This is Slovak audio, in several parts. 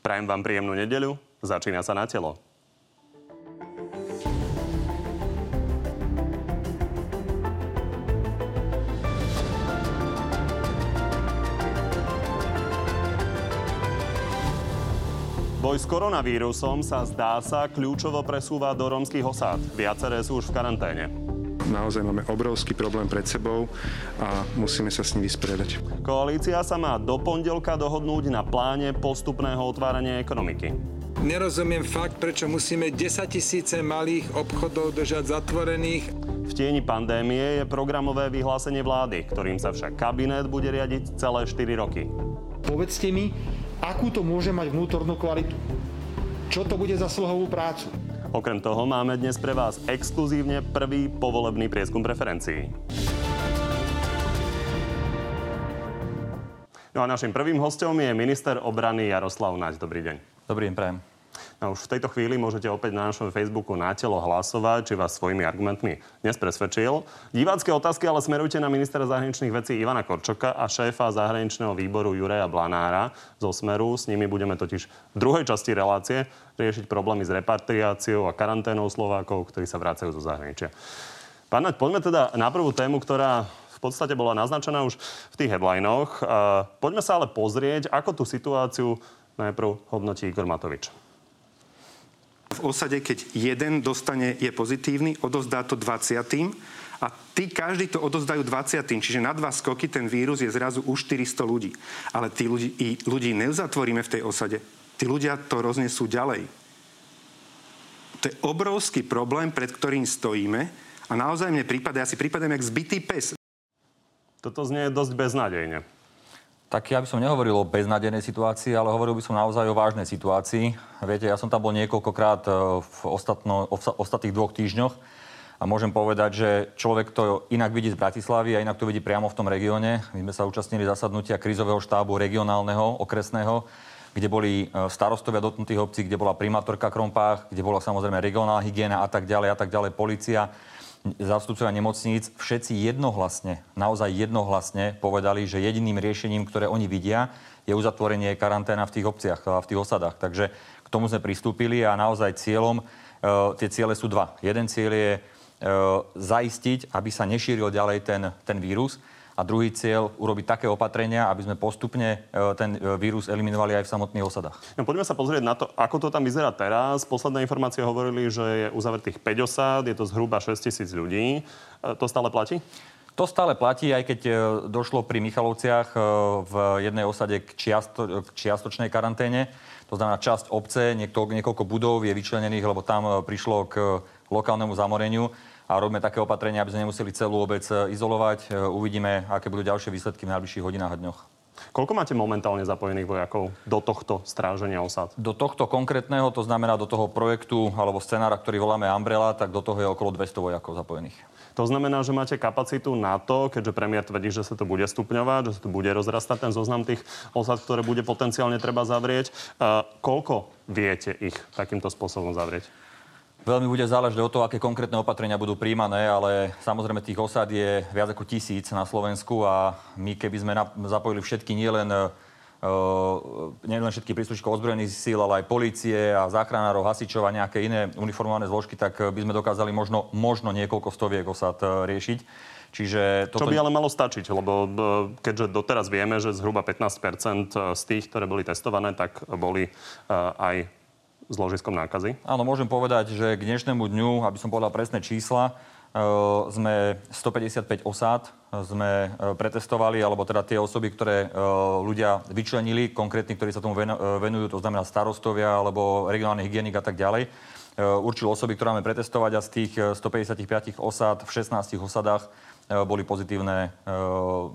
Prajem vám príjemnú nedeľu. Začína sa na telo. Boj s koronavírusom sa zdá sa kľúčovo presúva do rómskych osád. Viaceré sú už v karanténe. Naozaj máme obrovský problém pred sebou a musíme sa s ním vysporiadať. Koalícia sa má do pondelka dohodnúť na pláne postupného otvárania ekonomiky. Nerozumiem fakt, prečo musíme 10 tisíce malých obchodov držať zatvorených. V tieni pandémie je programové vyhlásenie vlády, ktorým sa však kabinet bude riadiť celé 4 roky. Povedzte mi, akú to môže mať vnútornú kvalitu. Čo to bude za slohovú prácu? Okrem toho máme dnes pre vás exkluzívne prvý povolebný prieskum preferencií. No a našim prvým hostom je minister obrany Jaroslav Naď. Dobrý deň. Dobrý deň, prajem. A už v tejto chvíli môžete opäť na našom Facebooku na telo hlasovať, či vás svojimi argumentmi dnes presvedčil. Divácké otázky ale smerujte na ministra zahraničných vecí Ivana Korčoka a šéfa zahraničného výboru Jureja Blanára zo Smeru. S nimi budeme totiž v druhej časti relácie riešiť problémy s repatriáciou a karanténou Slovákov, ktorí sa vracajú zo zahraničia. Pán Naď, poďme teda na prvú tému, ktorá v podstate bola naznačená už v tých headlinoch. Poďme sa ale pozrieť, ako tú situáciu najprv hodnotí Igor Matovič v osade, keď jeden dostane, je pozitívny, odozdá to 20. A tí každý to odozdajú 20. Čiže na dva skoky ten vírus je zrazu už 400 ľudí. Ale tí ľudí, ľudí neuzatvoríme v tej osade. Tí ľudia to roznesú ďalej. To je obrovský problém, pred ktorým stojíme. A naozaj mne prípada, ja si prípadám jak zbytý pes. Toto znie dosť beznádejne. Tak ja by som nehovoril o beznadenej situácii, ale hovoril by som naozaj o vážnej situácii. Viete, ja som tam bol niekoľkokrát e, v ostatno, ostatných dvoch týždňoch a môžem povedať, že človek to inak vidí z Bratislavy a inak to vidí priamo v tom regióne. My sme sa účastnili zasadnutia krízového štábu regionálneho, okresného, kde boli e, starostovia dotknutých obcí, kde bola primátorka Krompách, kde bola samozrejme regionálna hygiena a tak ďalej a tak ďalej, policia zástupcovia nemocníc, všetci jednohlasne, naozaj jednohlasne povedali, že jediným riešením, ktoré oni vidia, je uzatvorenie karanténa v tých obciach v tých osadách. Takže k tomu sme pristúpili a naozaj cieľom, e, tie ciele sú dva. Jeden cieľ je e, zaistiť, aby sa nešíril ďalej ten, ten vírus a druhý cieľ urobiť také opatrenia, aby sme postupne e, ten e, vírus eliminovali aj v samotných osadách. No, poďme sa pozrieť na to, ako to tam vyzerá teraz. Posledné informácie hovorili, že je uzavretých 5 osád, je to zhruba 6 tisíc ľudí. E, to stále platí? To stále platí, aj keď došlo pri Michalovciach v jednej osade k, čiasto, k čiastočnej karanténe. To znamená, časť obce, niekoľko budov je vyčlenených, lebo tam prišlo k lokálnemu zamoreniu a robíme také opatrenia, aby sme nemuseli celú obec e, izolovať. E, uvidíme, aké budú ďalšie výsledky v najbližších hodinách a dňoch. Koľko máte momentálne zapojených vojakov do tohto stráženia osad? Do tohto konkrétneho, to znamená do toho projektu alebo scenára, ktorý voláme Umbrella, tak do toho je okolo 200 vojakov zapojených. To znamená, že máte kapacitu na to, keďže premiér tvrdí, že sa to bude stupňovať, že sa to bude rozrastať ten zoznam tých osad, ktoré bude potenciálne treba zavrieť. Uh, koľko viete ich takýmto spôsobom zavrieť? Veľmi bude záležať od toho, aké konkrétne opatrenia budú príjmané, ale samozrejme tých osad je viac ako tisíc na Slovensku a my keby sme zapojili všetky nielen Uh, nielen všetky príslušníkov ozbrojených síl, ale aj policie a záchranárov, hasičov a nejaké iné uniformované zložky, tak by sme dokázali možno, možno niekoľko stoviek osad riešiť. Čiže toto... Čo by ale malo stačiť, lebo keďže doteraz vieme, že zhruba 15% z tých, ktoré boli testované, tak boli aj s ložiskom nákazy? Áno, môžem povedať, že k dnešnému dňu, aby som povedal presné čísla, e, sme 155 osád sme e, pretestovali, alebo teda tie osoby, ktoré e, ľudia vyčlenili, konkrétni, ktorí sa tomu venujú, to znamená starostovia alebo regionálny hygienik a tak ďalej, určil osoby, ktoré máme pretestovať a z tých 155 osád v 16 osadách boli pozitívne, e,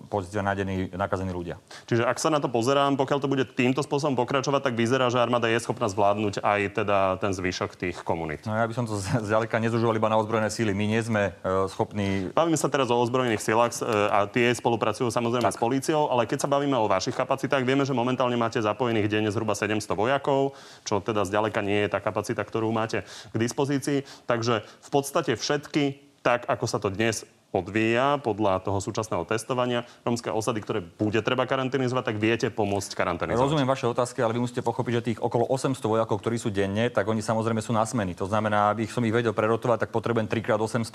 pozitívne nájdení nakazení ľudia. Čiže ak sa na to pozerám, pokiaľ to bude týmto spôsobom pokračovať, tak vyzerá, že armáda je schopná zvládnuť aj teda ten zvyšok tých komunít. No ja by som to zďaleka nezužoval iba na ozbrojené síly. My nie sme e, schopní... Bavíme sa teraz o ozbrojených silách a tie spolupracujú samozrejme tak. s políciou, ale keď sa bavíme o vašich kapacitách, vieme, že momentálne máte zapojených denne zhruba 700 vojakov, čo teda zďaleka nie je tá kapacita, ktorú máte k dispozícii. Takže v podstate všetky tak, ako sa to dnes odvíja podľa toho súčasného testovania. Rómske osady, ktoré bude treba karanténizovať, tak viete pomôcť karanténizovať. Rozumiem vaše otázky, ale vy musíte pochopiť, že tých okolo 800 vojakov, ktorí sú denne, tak oni samozrejme sú na smeny. To znamená, aby som ich vedel prerotovať, tak potrebujem 3x800.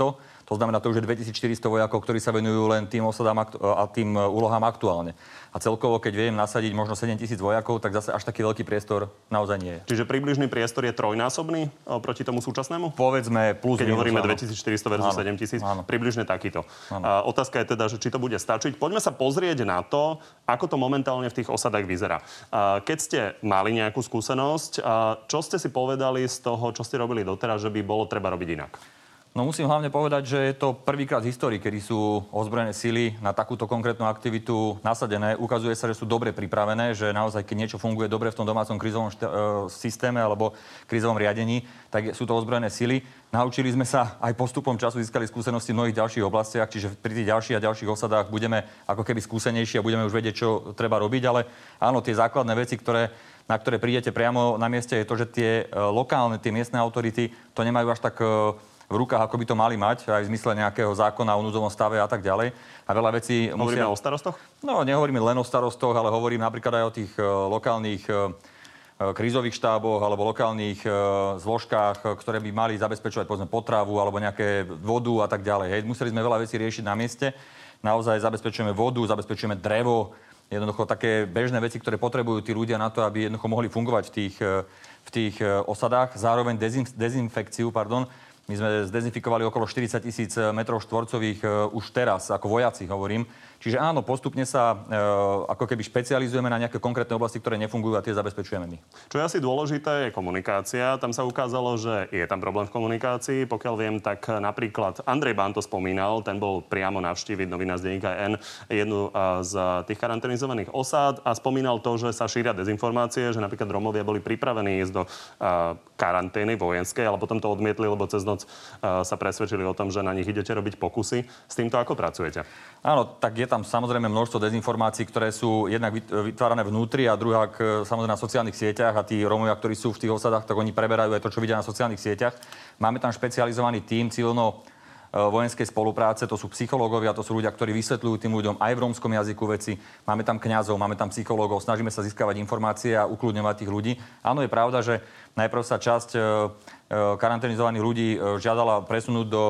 To znamená, to už je 2400 vojakov, ktorí sa venujú len tým osadám a tým e, úlohám aktuálne. A celkovo, keď viem nasadiť možno 7000 vojakov, tak zase až taký veľký priestor naozaj nie je. Čiže približný priestor je trojnásobný proti tomu súčasnému? Povedzme plus Keď minus, hovoríme áno. 2400 versus Áno, 7000, áno. približne takýto. A otázka je teda, že či to bude stačiť. Poďme sa pozrieť na to, ako to momentálne v tých osadách vyzerá. Keď ste mali nejakú skúsenosť, čo ste si povedali z toho, čo ste robili doteraz, že by bolo treba robiť inak? No musím hlavne povedať, že je to prvýkrát v histórii, kedy sú ozbrojené sily na takúto konkrétnu aktivitu nasadené. Ukazuje sa, že sú dobre pripravené, že naozaj, keď niečo funguje dobre v tom domácom krizovom št- e, systéme alebo krizovom riadení, tak sú to ozbrojené sily. Naučili sme sa aj postupom času, získali skúsenosti v mnohých ďalších oblastiach, čiže pri tých ďalších a ďalších osadách budeme ako keby skúsenejší a budeme už vedieť, čo treba robiť. Ale áno, tie základné veci, ktoré na ktoré prídete priamo na mieste, je to, že tie e, lokálne, tie miestne autority to nemajú až tak e, v rukách, ako by to mali mať, aj v zmysle nejakého zákona o núdzovom stave a tak ďalej. A veľa vecí Hovoríme musia... o starostoch? No, nehovoríme len o starostoch, ale hovorím napríklad aj o tých e, lokálnych e, e, krízových štáboch alebo lokálnych zložkách, ktoré by mali zabezpečovať povedzme potravu alebo nejaké vodu a tak ďalej. Hej. Museli sme veľa vecí riešiť na mieste. Naozaj zabezpečujeme vodu, zabezpečujeme drevo, jednoducho také bežné veci, ktoré potrebujú tí ľudia na to, aby jednoducho mohli fungovať v tých, v tých osadách. Zároveň dezin, dezinfekciu, pardon, my sme zdezinfikovali okolo 40 tisíc metrov štvorcových e, už teraz, ako vojaci hovorím. Čiže áno, postupne sa e, ako keby špecializujeme na nejaké konkrétne oblasti, ktoré nefungujú a tie zabezpečujeme my. Čo je asi dôležité, je komunikácia. Tam sa ukázalo, že je tam problém v komunikácii. Pokiaľ viem, tak napríklad Andrej Bán to spomínal, ten bol priamo navštíviť novina z denníka N, jednu a, z tých karanténizovaných osád a spomínal to, že sa šíria dezinformácie, že napríklad Romovia boli pripravení ísť do a, karantény vojenskej, ale potom to odmietli, lebo cez noc a, sa presvedčili o tom, že na nich idete robiť pokusy. S týmto ako pracujete? Áno, tak je tam samozrejme množstvo dezinformácií, ktoré sú jednak vyt- vytvárané vnútri a druhá samozrejme na sociálnych sieťach a tí Romovia, ktorí sú v tých osadách, tak oni preberajú aj to, čo vidia na sociálnych sieťach. Máme tam špecializovaný tím civilno e, vojenskej spolupráce, to sú psychológovia, to sú ľudia, ktorí vysvetľujú tým ľuďom aj v rómskom jazyku veci. Máme tam kňazov, máme tam psychológov, snažíme sa získavať informácie a ukludňovať tých ľudí. Áno, je pravda, že najprv sa časť e, e, karanténizovaných ľudí e, žiadala presunúť do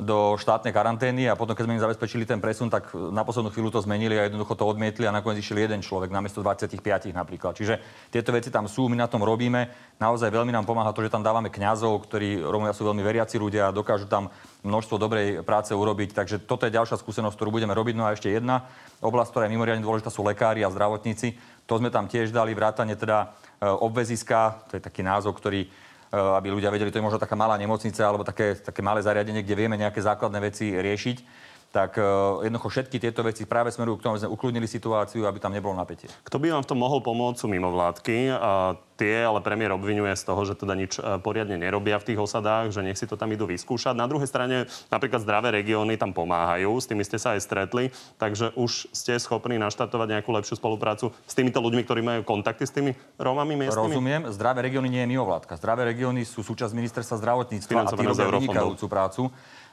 do štátnej karantény a potom, keď sme im zabezpečili ten presun, tak na poslednú chvíľu to zmenili a jednoducho to odmietli a nakoniec išiel jeden človek namiesto 25 napríklad. Čiže tieto veci tam sú, my na tom robíme. Naozaj veľmi nám pomáha to, že tam dávame kňazov, ktorí Romovia sú veľmi veriaci ľudia a dokážu tam množstvo dobrej práce urobiť. Takže toto je ďalšia skúsenosť, ktorú budeme robiť. No a ešte jedna oblasť, ktorá je mimoriadne dôležitá, sú lekári a zdravotníci. To sme tam tiež dali vrátane teda e, obveziska, to je taký názov, ktorý aby ľudia vedeli, to je možno taká malá nemocnica alebo také, také malé zariadenie, kde vieme nejaké základné veci riešiť tak uh, jednoducho všetky tieto veci práve smerujú k tomu, aby sme ukludnili situáciu, aby tam nebolo napätie. Kto by vám v tom mohol pomôcť sú mimovládky. A tie ale premiér obvinuje z toho, že teda nič e, poriadne nerobia v tých osadách, že nech si to tam idú vyskúšať. Na druhej strane napríklad zdravé regióny tam pomáhajú, s tými ste sa aj stretli, takže už ste schopní naštartovať nejakú lepšiu spoluprácu s týmito ľuďmi, ktorí majú kontakty s tými Rómami miestnymi? Rozumiem, zdravé regióny nie je mimovládka. Zdravé regióny sú súčasť ministerstva zdravotníctva a tí robia vynikajúcu prácu.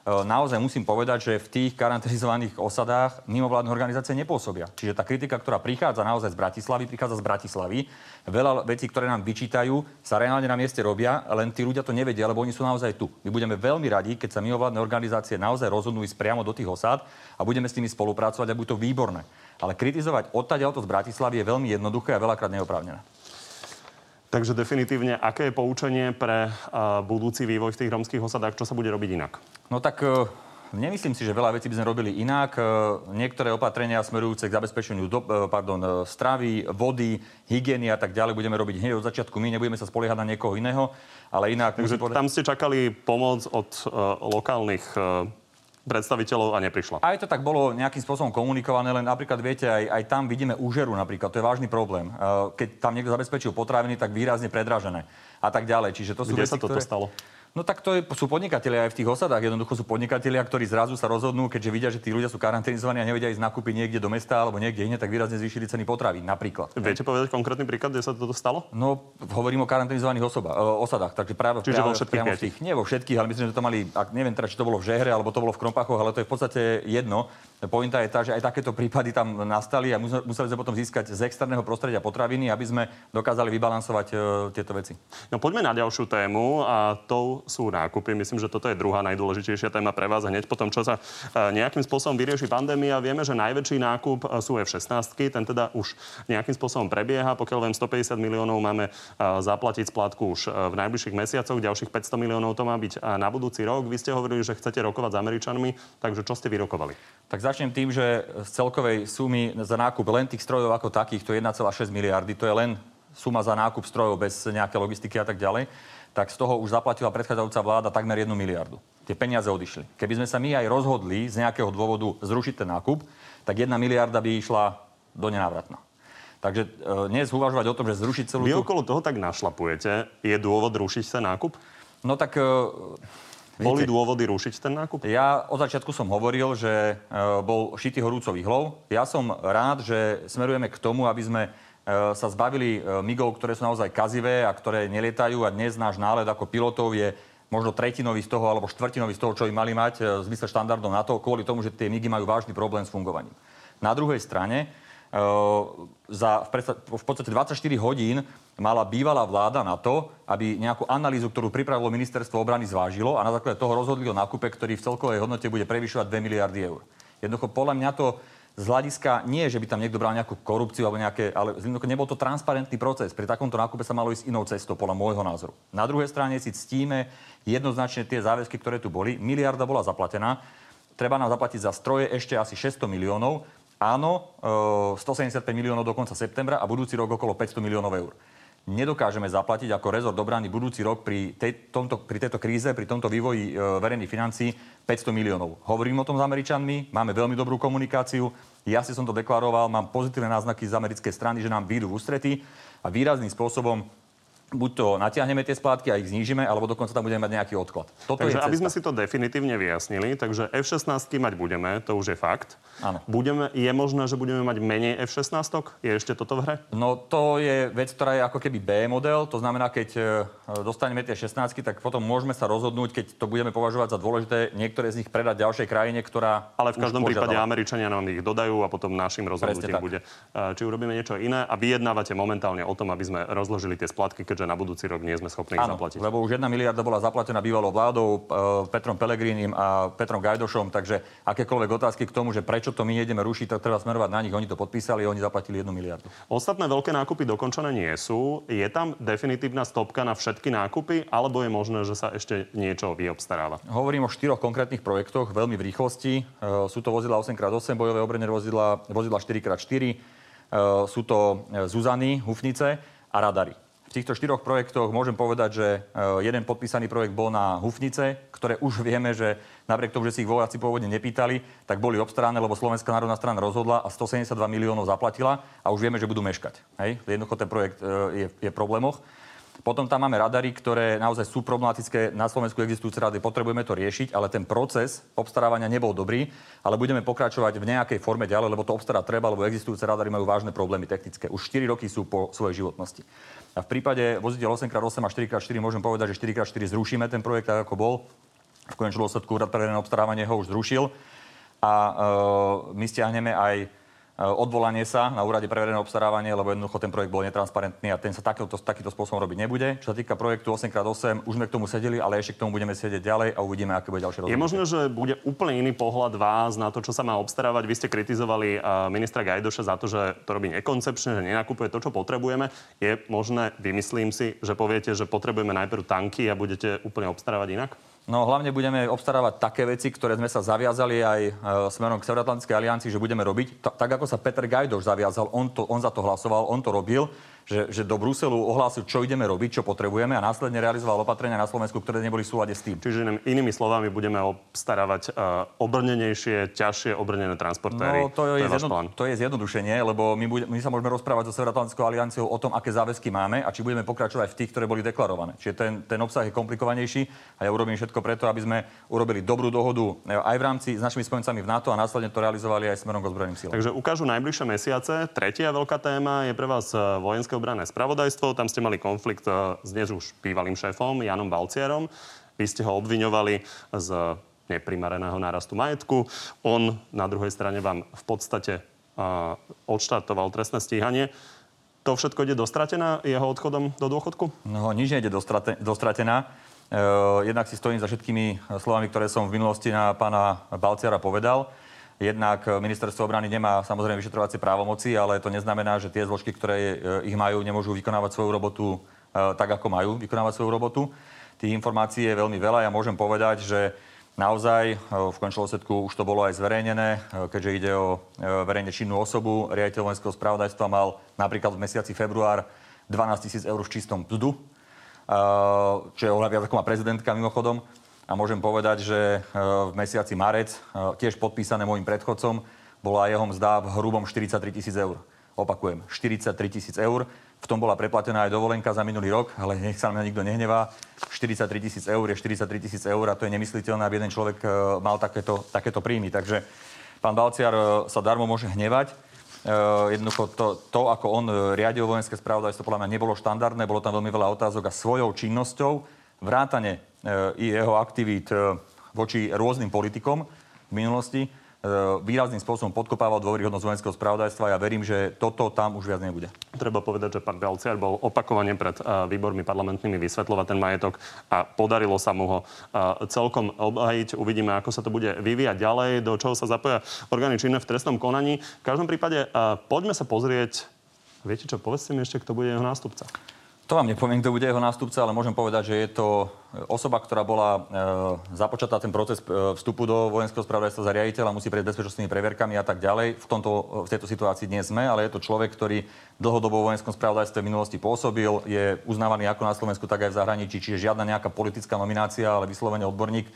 E, Naozaj musím povedať, že v tých karanténizovaných osadách mimovládne organizácie nepôsobia. Čiže tá kritika, ktorá prichádza naozaj z Bratislavy, prichádza z Bratislavy. Veľa vecí, ktoré nám vyčítajú, sa reálne na mieste robia, len tí ľudia to nevedia, lebo oni sú naozaj tu. My budeme veľmi radi, keď sa mimovládne organizácie naozaj rozhodnú ísť priamo do tých osád a budeme s nimi spolupracovať a bude to výborné. Ale kritizovať odtiaľ z Bratislavy je veľmi jednoduché a veľakrát neoprávnené. Takže definitívne, aké je poučenie pre uh, budúci vývoj v tých romských osadách? Čo sa bude robiť inak? No tak e, nemyslím si, že veľa vecí by sme robili inak. E, Niektoré opatrenia smerujúce k zabezpečeniu do, pardon, stravy, vody, hygieny a tak ďalej budeme robiť hneď od začiatku. My nebudeme sa spoliehať na niekoho iného, ale inak... Takže tam ste čakali pomoc od uh, lokálnych uh, predstaviteľov a neprišla. Aj to tak bolo nejakým spôsobom komunikované, len napríklad viete, aj, aj tam vidíme úžeru napríklad, to je vážny problém. E, Keď tam niekto zabezpečil potraviny, tak výrazne predražené a tak ďalej. Čiže to sú Kde veci, sa toto ktoré... stalo? No tak to je, sú podnikatelia aj v tých osadách. Jednoducho sú podnikatelia, ktorí zrazu sa rozhodnú, keďže vidia, že tí ľudia sú karanténizovaní a nevedia ísť nakúpiť niekde do mesta alebo niekde iné, tak výrazne zvýšili ceny potravy, napríklad. Viete povedať konkrétny príklad, kde sa toto stalo? No, hovorím o karanténizovaných osoba, o, osadách, takže práve Čiže práve, vo všetkých priamo v tých, nie vo všetkých, ale myslím, že to mali, ak, neviem teda, či to bolo v Žehre alebo to bolo v Krompachoch, ale to je v podstate jedno. Pointa je tá, že aj takéto prípady tam nastali a museli sme potom získať z externého prostredia potraviny, aby sme dokázali vybalansovať uh, tieto veci. No poďme na ďalšiu tému a to sú nákupy. Myslím, že toto je druhá najdôležitejšia téma pre vás hneď po tom, čo sa uh, nejakým spôsobom vyrieši pandémia. Vieme, že najväčší nákup uh, sú F-16, ten teda už nejakým spôsobom prebieha. Pokiaľ viem, 150 miliónov máme zaplatiť splátku už v najbližších mesiacoch, ďalších 500 miliónov to má byť na budúci rok. Vy ste hovorili, že chcete rokovať s Američanmi, takže čo ste vyrokovali? Tak začnem tým, že z celkovej sumy za nákup len tých strojov ako takých, to je 1,6 miliardy, to je len suma za nákup strojov bez nejaké logistiky a tak ďalej, tak z toho už zaplatila predchádzajúca vláda takmer 1 miliardu. Tie peniaze odišli. Keby sme sa my aj rozhodli z nejakého dôvodu zrušiť ten nákup, tak 1 miliarda by išla do nenávratna. Takže e, dnes uvažovať o tom, že zrušiť celú... Vy okolo toho tak našlapujete. Je dôvod rušiť ten nákup? No tak e, boli dôvody rušiť ten nákup? Ja od začiatku som hovoril, že e, bol šitý horúcový hlov. Ja som rád, že smerujeme k tomu, aby sme sa zbavili e, migov, ktoré sú naozaj kazivé a ktoré nelietajú a dnes náš náled ako pilotov je možno tretinový z toho alebo štvrtinový z toho, čo by mali mať v zmysle štandardov na to, kvôli tomu, že tie migy majú vážny problém s fungovaním. Na druhej strane, za v podstate 24 hodín mala bývalá vláda na to, aby nejakú analýzu, ktorú pripravilo ministerstvo obrany, zvážilo a na základe toho rozhodli o nákupe, ktorý v celkovej hodnote bude prevyšovať 2 miliardy eur. Jednoducho podľa mňa to z hľadiska nie, že by tam niekto bral nejakú korupciu alebo nejaké, ale nebol to transparentný proces. Pri takomto nákupe sa malo ísť inou cestou, podľa môjho názoru. Na druhej strane si ctíme jednoznačne tie záväzky, ktoré tu boli. Miliarda bola zaplatená. Treba nám zaplatiť za stroje ešte asi 600 miliónov. Áno, 175 e, miliónov do konca septembra a budúci rok okolo 500 miliónov eur nedokážeme zaplatiť ako rezort obrany budúci rok pri, tej, tomto, pri tejto kríze, pri tomto vývoji e, verejných financí 500 miliónov. Hovorím o tom s Američanmi, máme veľmi dobrú komunikáciu. Ja si som to deklaroval, mám pozitívne náznaky z americkej strany, že nám výjdu v ústretí a výrazným spôsobom buď to natiahneme tie splátky a ich znížime, alebo dokonca tam budeme mať nejaký odklad. Toto takže je aby sme si to definitívne vyjasnili, takže F-16 mať budeme, to už je fakt. Áno. Budeme, je možné, že budeme mať menej F-16? Je ešte toto v hre? No to je vec, ktorá je ako keby B model, to znamená, keď e, dostaneme tie 16, tak potom môžeme sa rozhodnúť, keď to budeme považovať za dôležité, niektoré z nich predať ďalšej krajine, ktorá Ale v každom prípade Američania nám ich dodajú a potom našim rozhodnutím bude, e, či urobíme niečo iné a vyjednávate momentálne o tom, aby sme rozložili tie splátky, keďže na budúci rok nie sme schopní ich zaplatiť. lebo už jedna miliarda bola zaplatená bývalou vládou, e, Petrom Pelegrínim a Petrom Gajdošom, takže akékoľvek otázky k tomu, že prečo to my nejdeme rušiť, tak treba smerovať na nich. Oni to podpísali, oni zaplatili jednu miliardu. Ostatné veľké nákupy dokončené nie sú. Je tam definitívna stopka na všetky nákupy, alebo je možné, že sa ešte niečo vyobstaráva? Hovorím o štyroch konkrétnych projektoch, veľmi v rýchlosti. E, sú to vozidla 8x8, bojové obrenne vozidla, vozidla 4x4, e, sú to Zuzany, Hufnice a radary. V týchto štyroch projektoch môžem povedať, že e, jeden podpísaný projekt bol na Hufnice, ktoré už vieme, že napriek tomu, že si ich vojaci pôvodne nepýtali, tak boli obstarané, lebo Slovenská národná strana rozhodla a 172 miliónov zaplatila a už vieme, že budú meškať. Hej? Jednoducho ten projekt e, je, je v problémoch. Potom tam máme radary, ktoré naozaj sú problematické. Na Slovensku existujúce rady, potrebujeme to riešiť, ale ten proces obstarávania nebol dobrý, ale budeme pokračovať v nejakej forme ďalej, lebo to obstarať treba, lebo existujúce radary majú vážne problémy technické. Už 4 roky sú po svojej životnosti. A v prípade vozidel 8x8 a 4x4 môžem povedať, že 4x4 zrušíme ten projekt tak, ako bol. V konečnom dôsledku úrad pre obstarávanie ho už zrušil. A e, my stiahneme aj odvolanie sa na úrade pre verejné obstarávanie, lebo jednoducho ten projekt bol netransparentný a ten sa takýto, takýmto spôsobom robiť nebude. Čo sa týka projektu 8x8, už sme k tomu sedeli, ale ešte k tomu budeme sedieť ďalej a uvidíme, aké bude ďalšie rozhodnutie. Je možné, že bude úplne iný pohľad vás na to, čo sa má obstarávať. Vy ste kritizovali eh, ministra Gajdoša za to, že to robí nekoncepčne, že nenakupuje to, čo potrebujeme. Je možné, vymyslím si, že poviete, že potrebujeme najprv tanky a budete úplne obstarávať inak? No hlavne budeme obstarávať také veci, ktoré sme sa zaviazali aj e, smerom k Severoatlantickej aliancii, že budeme robiť. T- tak ako sa Peter Gajdoš zaviazal, on, to, on za to hlasoval, on to robil, že, že do Bruselu ohlásil, čo ideme robiť, čo potrebujeme a následne realizoval opatrenia na Slovensku, ktoré neboli v súlade s tým. Čiže inými slovami budeme obstarávať uh, obrnenejšie, ťažšie obrnené transportéry. No, to, je, to, je zjedno, to je zjednodušenie, lebo my, bude, my sa môžeme rozprávať so Severoatlantickou alianciou o tom, aké záväzky máme a či budeme pokračovať v tých, ktoré boli deklarované. Čiže ten, ten obsah je komplikovanejší a ja urobím všetko preto, aby sme urobili dobrú dohodu e, aj v rámci s našimi spojencami v NATO a následne to realizovali aj smerom k ozbrojeným silám. Takže ukážu najbližšie mesiace. Tretia veľká téma je pre vás e, vojenské obranné spravodajstvo. Tam ste mali konflikt e, s dnes už bývalým šéfom Janom Balcierom. Vy ste ho obviňovali z neprimareného nárastu majetku. On na druhej strane vám v podstate uh, odštartoval trestné stíhanie. To všetko ide dostratená jeho odchodom do dôchodku? No, nič nejde dostrate, dostratená. Uh, jednak si stojím za všetkými slovami, ktoré som v minulosti na pána Balciara povedal. Jednak eh, ministerstvo obrany nemá samozrejme vyšetrovacie právomoci, ale to neznamená, že tie zložky, ktoré eh, ich majú, nemôžu vykonávať svoju robotu eh, tak, ako majú vykonávať svoju robotu. Tých informácií je veľmi veľa. Ja môžem povedať, že naozaj v končnom dôsledku už to bolo aj zverejnené, keďže ide o verejne činnú osobu. Riaditeľ vojenského spravodajstva mal napríklad v mesiaci február 12 tisíc eur v čistom mzdu, čo je oveľa viac prezidentka mimochodom. A môžem povedať, že e, v mesiaci marec, e, tiež podpísané môjim predchodcom, bola jeho mzda v hrubom 43 tisíc eur. Opakujem, 43 tisíc eur. V tom bola preplatená aj dovolenka za minulý rok, ale nech sa mňa nikto nehnevá. 43 tisíc eur je 43 tisíc eur a to je nemysliteľné, aby jeden človek e, mal takéto, takéto príjmy. Takže pán Balciar sa darmo môže hnevať. jednoducho to, to, ako on riadil vojenské spravodajstvo, podľa mňa nebolo štandardné, bolo tam veľmi veľa otázok a svojou činnosťou, vrátane i jeho aktivít e, voči rôznym politikom v minulosti e, výrazným spôsobom podkopával dôveryhodnosť vojenského spravodajstva. Ja verím, že toto tam už viac nebude. Treba povedať, že pán Galciar bol opakovane pred výbormi parlamentnými vysvetľovať ten majetok a podarilo sa mu ho celkom obhajiť. Uvidíme, ako sa to bude vyvíjať ďalej, do čoho sa zapoja orgány činné v trestnom konaní. V každom prípade poďme sa pozrieť, viete čo, povedzte mi ešte, kto bude jeho nástupca. To vám nepoviem, kto bude jeho nástupca, ale môžem povedať, že je to osoba, ktorá bola e, započatá ten proces e, vstupu do vojenského spravodajstva za riaditeľa, musí prejsť bezpečnostnými preverkami a tak ďalej. V, tomto, v tejto situácii dnes sme, ale je to človek, ktorý dlhodobo vo vojenskom spravodajstve v minulosti pôsobil, je uznávaný ako na Slovensku, tak aj v zahraničí, čiže žiadna nejaká politická nominácia, ale vyslovene odborník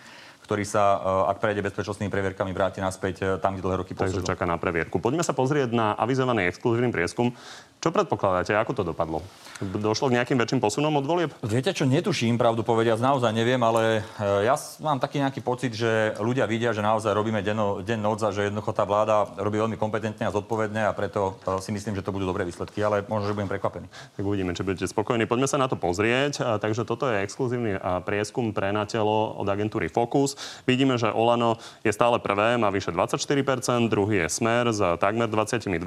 ktorý sa, e, ak prejde bezpečnostnými previerkami, vráti naspäť e, tam, kde dlhé roky pôsobil. Takže čaká na previerku. Poďme sa pozrieť na avizovaný exkluzívny prieskum. Čo predpokladáte? Ako to dopadlo? Došlo k nejakým väčším posunom od volieb? Viete čo, netuším, pravdu povediac, naozaj neviem, ale e, ja mám taký nejaký pocit, že ľudia vidia, že naozaj robíme denno, deň noc a že jednoducho tá vláda robí veľmi kompetentne a zodpovedne a preto si myslím, že to budú dobré výsledky, ale možno, že budem prekvapený. Tak uvidíme, či budete spokojní. Poďme sa na to pozrieť. Takže toto je exkluzívny prieskum pre na telo od agentúry Focus. Vidíme, že Olano je stále prvé, má vyše 24%, druhý je Smer s takmer 22%,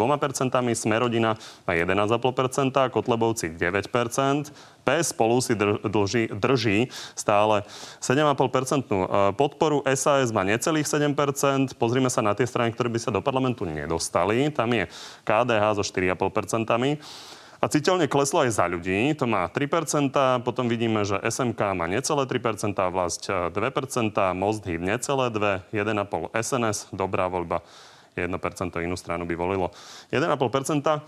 Smerodina má 11,5%, Kotlebovci 9%, PS spolu si drží, drží stále 7,5% e, podporu, SAS má necelých 7%, pozrime sa na tie strany, ktoré by sa do parlamentu nedostali, tam je KDH so 4,5%, a citeľne kleslo aj za ľudí, to má 3%, potom vidíme, že SMK má necelé 3%, vlast 2%, Most Hit necelé 2, 1,5 SNS, dobrá voľba, 1% inú stranu by volilo. 1,5%,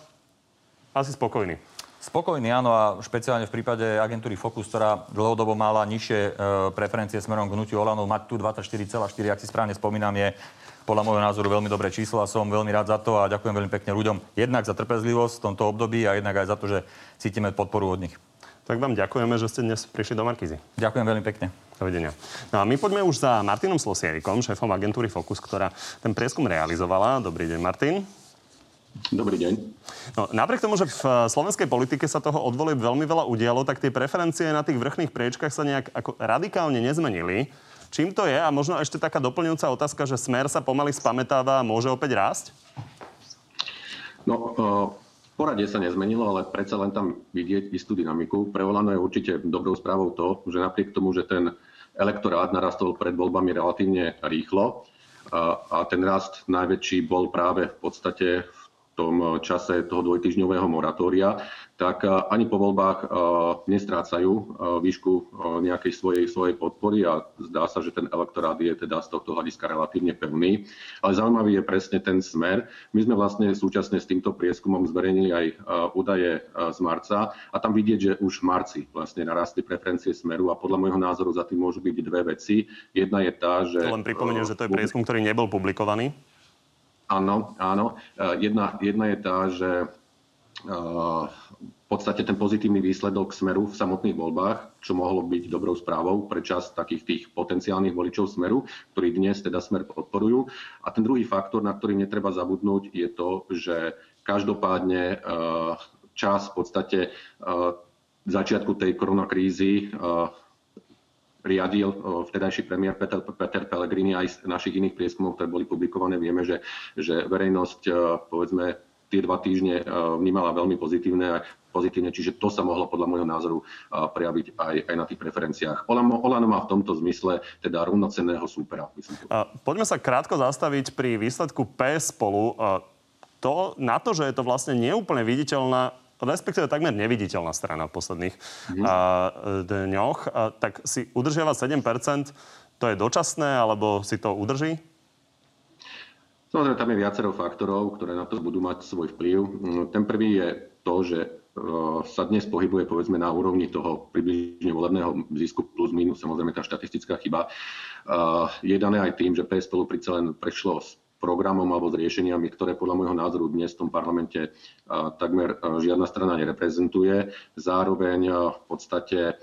asi spokojný. Spokojný, áno, a špeciálne v prípade agentúry Focus, ktorá dlhodobo mala nižšie e, preferencie smerom k hnutiu Olano, mať tu 24,4, ak si správne spomínam, je podľa môjho názoru veľmi dobré číslo a som veľmi rád za to a ďakujem veľmi pekne ľuďom jednak za trpezlivosť v tomto období a jednak aj za to, že cítime podporu od nich. Tak vám ďakujeme, že ste dnes prišli do Markizy. Ďakujem veľmi pekne. Dovidenia. No a my poďme už za Martinom Slosierikom, šéfom agentúry Focus, ktorá ten prieskum realizovala. Dobrý deň, Martin. Dobrý deň. No, napriek tomu, že v slovenskej politike sa toho odvolie veľmi veľa udialo, tak tie preferencie na tých vrchných priečkách sa nejak ako radikálne nezmenili. Čím to je? A možno ešte taká doplňujúca otázka, že smer sa pomaly spametáva a môže opäť rásť? No, uh, poradie sa nezmenilo, ale predsa len tam vidieť istú dynamiku. Pre Olano je určite dobrou správou to, že napriek tomu, že ten elektorát narastol pred voľbami relatívne rýchlo a ten rast najväčší bol práve v podstate v tom čase toho dvojtyžňového moratória, tak ani po voľbách nestrácajú výšku nejakej svojej, svojej podpory a zdá sa, že ten elektorát je teda z tohto hľadiska relatívne pevný. Ale zaujímavý je presne ten smer. My sme vlastne súčasne s týmto prieskumom zverejnili aj údaje z marca a tam vidieť, že už v marci vlastne narastli preferencie smeru a podľa môjho názoru za tým môžu byť dve veci. Jedna je tá, že... Len pripomeniem, že to je prieskum, ktorý nebol publikovaný. Áno, áno. E, jedna, jedna je tá, že e, v podstate ten pozitívny výsledok Smeru v samotných voľbách, čo mohlo byť dobrou správou pre čas takých tých potenciálnych voličov Smeru, ktorí dnes teda Smer podporujú. A ten druhý faktor, na ktorý netreba zabudnúť, je to, že každopádne e, čas v podstate začiatku tej koronakrízy riadil vtedajší premiér Peter, Peter Pellegrini aj z našich iných prieskumov, ktoré boli publikované. Vieme, že, že verejnosť, povedzme, tie dva týždne vnímala veľmi pozitívne, pozitívne, čiže to sa mohlo podľa môjho názoru prejaviť aj, aj na tých preferenciách. Olano, Olano má v tomto zmysle teda rovnocenného súpera. Poďme sa krátko zastaviť pri výsledku PS spolu. To, na to, že je to vlastne neúplne viditeľná respektíve takmer neviditeľná strana v posledných mm. a, dňoch, a, tak si udržiava 7%, to je dočasné, alebo si to udrží? Samozrejme, tam je viacero faktorov, ktoré na to budú mať svoj vplyv. Ten prvý je to, že sa dnes pohybuje povedzme na úrovni toho približne volebného zisku plus minus, samozrejme tá štatistická chyba. Je dané aj tým, že PS spolu len prešlo programom alebo s riešeniami, ktoré podľa môjho názoru dnes v tom parlamente takmer žiadna strana nereprezentuje. Zároveň v podstate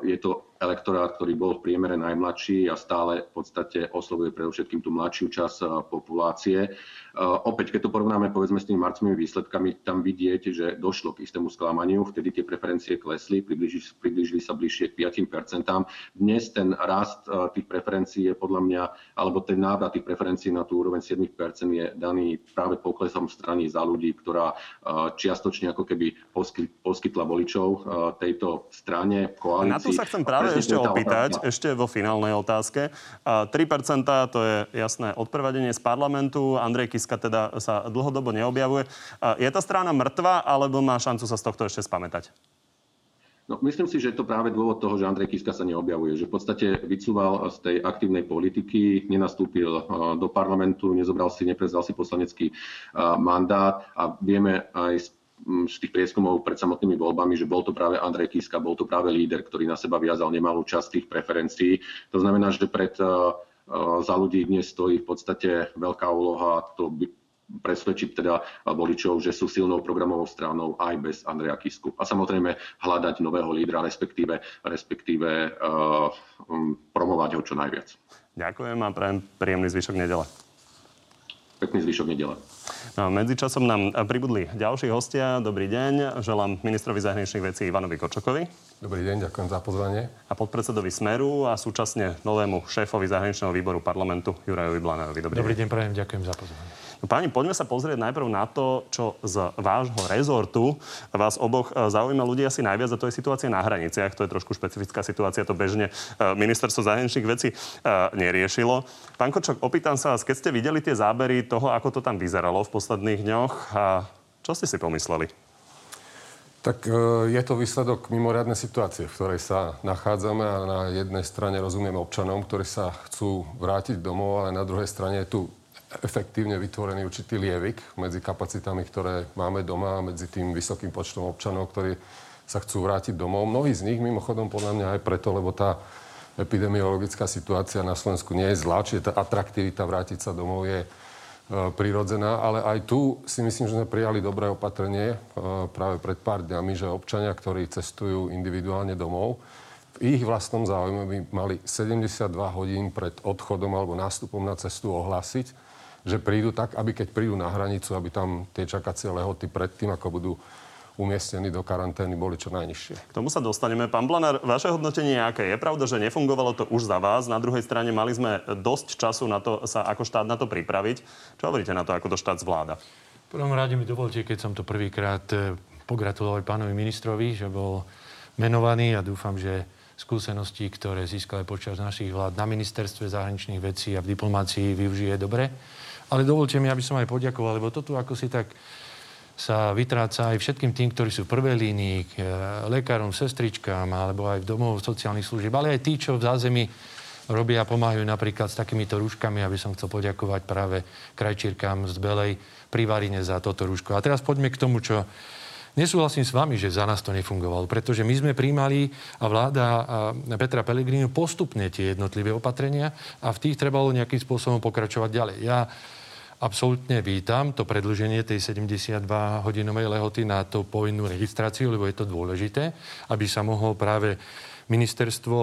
je to elektorát, ktorý bol v priemere najmladší a stále v podstate oslovuje predovšetkým tú mladšiu časť populácie. Eh, opäť, keď to porovnáme povedzme s tými marcovými výsledkami, tam vidieť, že došlo k istému sklamaniu, vtedy tie preferencie klesli, približili, približili sa bližšie k 5%. Dnes ten rast eh, tých preferencií je podľa mňa, alebo ten návrat tých preferencií na tú úroveň 7% je daný práve poklesom strany za ľudí, ktorá čiastočne ako keby poskytla voličov tejto strane, koalícii. Na to sa chcem práve ešte opýtať, otázka. ešte vo finálnej otázke. 3% to je jasné odprevadenie z parlamentu. Andrej Kiska teda sa dlhodobo neobjavuje. Je tá strana mŕtva, alebo má šancu sa z tohto ešte spamätať? No, myslím si, že je to práve dôvod toho, že Andrej Kiska sa neobjavuje. Že v podstate vycúval z tej aktívnej politiky, nenastúpil do parlamentu, nezobral si, neprezal si poslanecký mandát a vieme aj z z tých prieskumov pred samotnými voľbami, že bol to práve Andrej Kiska, bol to práve líder, ktorý na seba viazal nemalú časť tých preferencií. To znamená, že pred za ľudí dnes stojí v podstate veľká úloha to by presvedčiť teda voličov, že sú silnou programovou stranou aj bez Andreja Kisku. A samozrejme hľadať nového lídra, respektíve, respektíve uh, um, promovať ho čo najviac. Ďakujem a prajem príjemný zvyšok nedele. Pekný zvyšok nedele. No, medzičasom nám pribudli ďalší hostia. Dobrý deň. Želám ministrovi zahraničných vecí Ivanovi Kočokovi. Dobrý deň, ďakujem za pozvanie. A podpredsedovi Smeru a súčasne novému šéfovi zahraničného výboru parlamentu Jurajovi Blanárovi. Dobrý, Dobrý deň, prajem, ďakujem za pozvanie. No, páni, poďme sa pozrieť najprv na to, čo z vášho rezortu vás oboch e, zaujíma ľudí asi najviac, a to je situácia na hraniciach. To je trošku špecifická situácia, to bežne e, ministerstvo zahraničných vecí e, neriešilo. Pán Kočok, opýtam sa vás, keď ste videli tie zábery toho, ako to tam vyzeralo v posledných dňoch, a čo ste si pomysleli? Tak je to výsledok mimoriadnej situácie, v ktorej sa nachádzame a na jednej strane rozumieme občanom, ktorí sa chcú vrátiť domov, ale na druhej strane je tu efektívne vytvorený určitý lievik medzi kapacitami, ktoré máme doma a medzi tým vysokým počtom občanov, ktorí sa chcú vrátiť domov. Mnohí z nich mimochodom podľa mňa aj preto, lebo tá epidemiologická situácia na Slovensku nie je zlá, čiže tá atraktivita vrátiť sa domov je e, prirodzená, ale aj tu si myslím, že sme prijali dobré opatrenie e, práve pred pár dňami, že občania, ktorí cestujú individuálne domov, v ich vlastnom záujme by mali 72 hodín pred odchodom alebo nástupom na cestu ohlásiť, že prídu tak, aby keď prídu na hranicu, aby tam tie čakacie lehoty predtým, ako budú umiestnení do karantény, boli čo najnižšie. K tomu sa dostaneme. Pán Blanár, vaše hodnotenie je aké? Je pravda, že nefungovalo to už za vás. Na druhej strane mali sme dosť času na to, sa ako štát na to pripraviť. Čo hovoríte na to, ako to štát zvláda? V prvom rade mi dovolte, keď som to prvýkrát eh, pogratulovať pánovi ministrovi, že bol menovaný a dúfam, že skúsenosti, ktoré získali počas našich vlád na ministerstve zahraničných vecí a v diplomácii využije dobre. Ale dovolte mi, aby som aj poďakoval, lebo to tu ako si tak sa vytráca aj všetkým tým, ktorí sú v prvej línii, e, lekárom, sestričkám, alebo aj v domov sociálnych služieb, ale aj tí, čo v zázemí robia a pomáhajú napríklad s takýmito rúškami, aby som chcel poďakovať práve krajčírkám z Belej pri Varine za toto rúško. A teraz poďme k tomu, čo Nesúhlasím s vami, že za nás to nefungovalo, pretože my sme príjmali a vláda Petra Pellegrinu postupne tie jednotlivé opatrenia a v tých trebalo nejakým spôsobom pokračovať ďalej. Ja absolútne vítam to predlženie tej 72-hodinovej lehoty na tú povinnú registráciu, lebo je to dôležité, aby sa mohol práve ministerstvo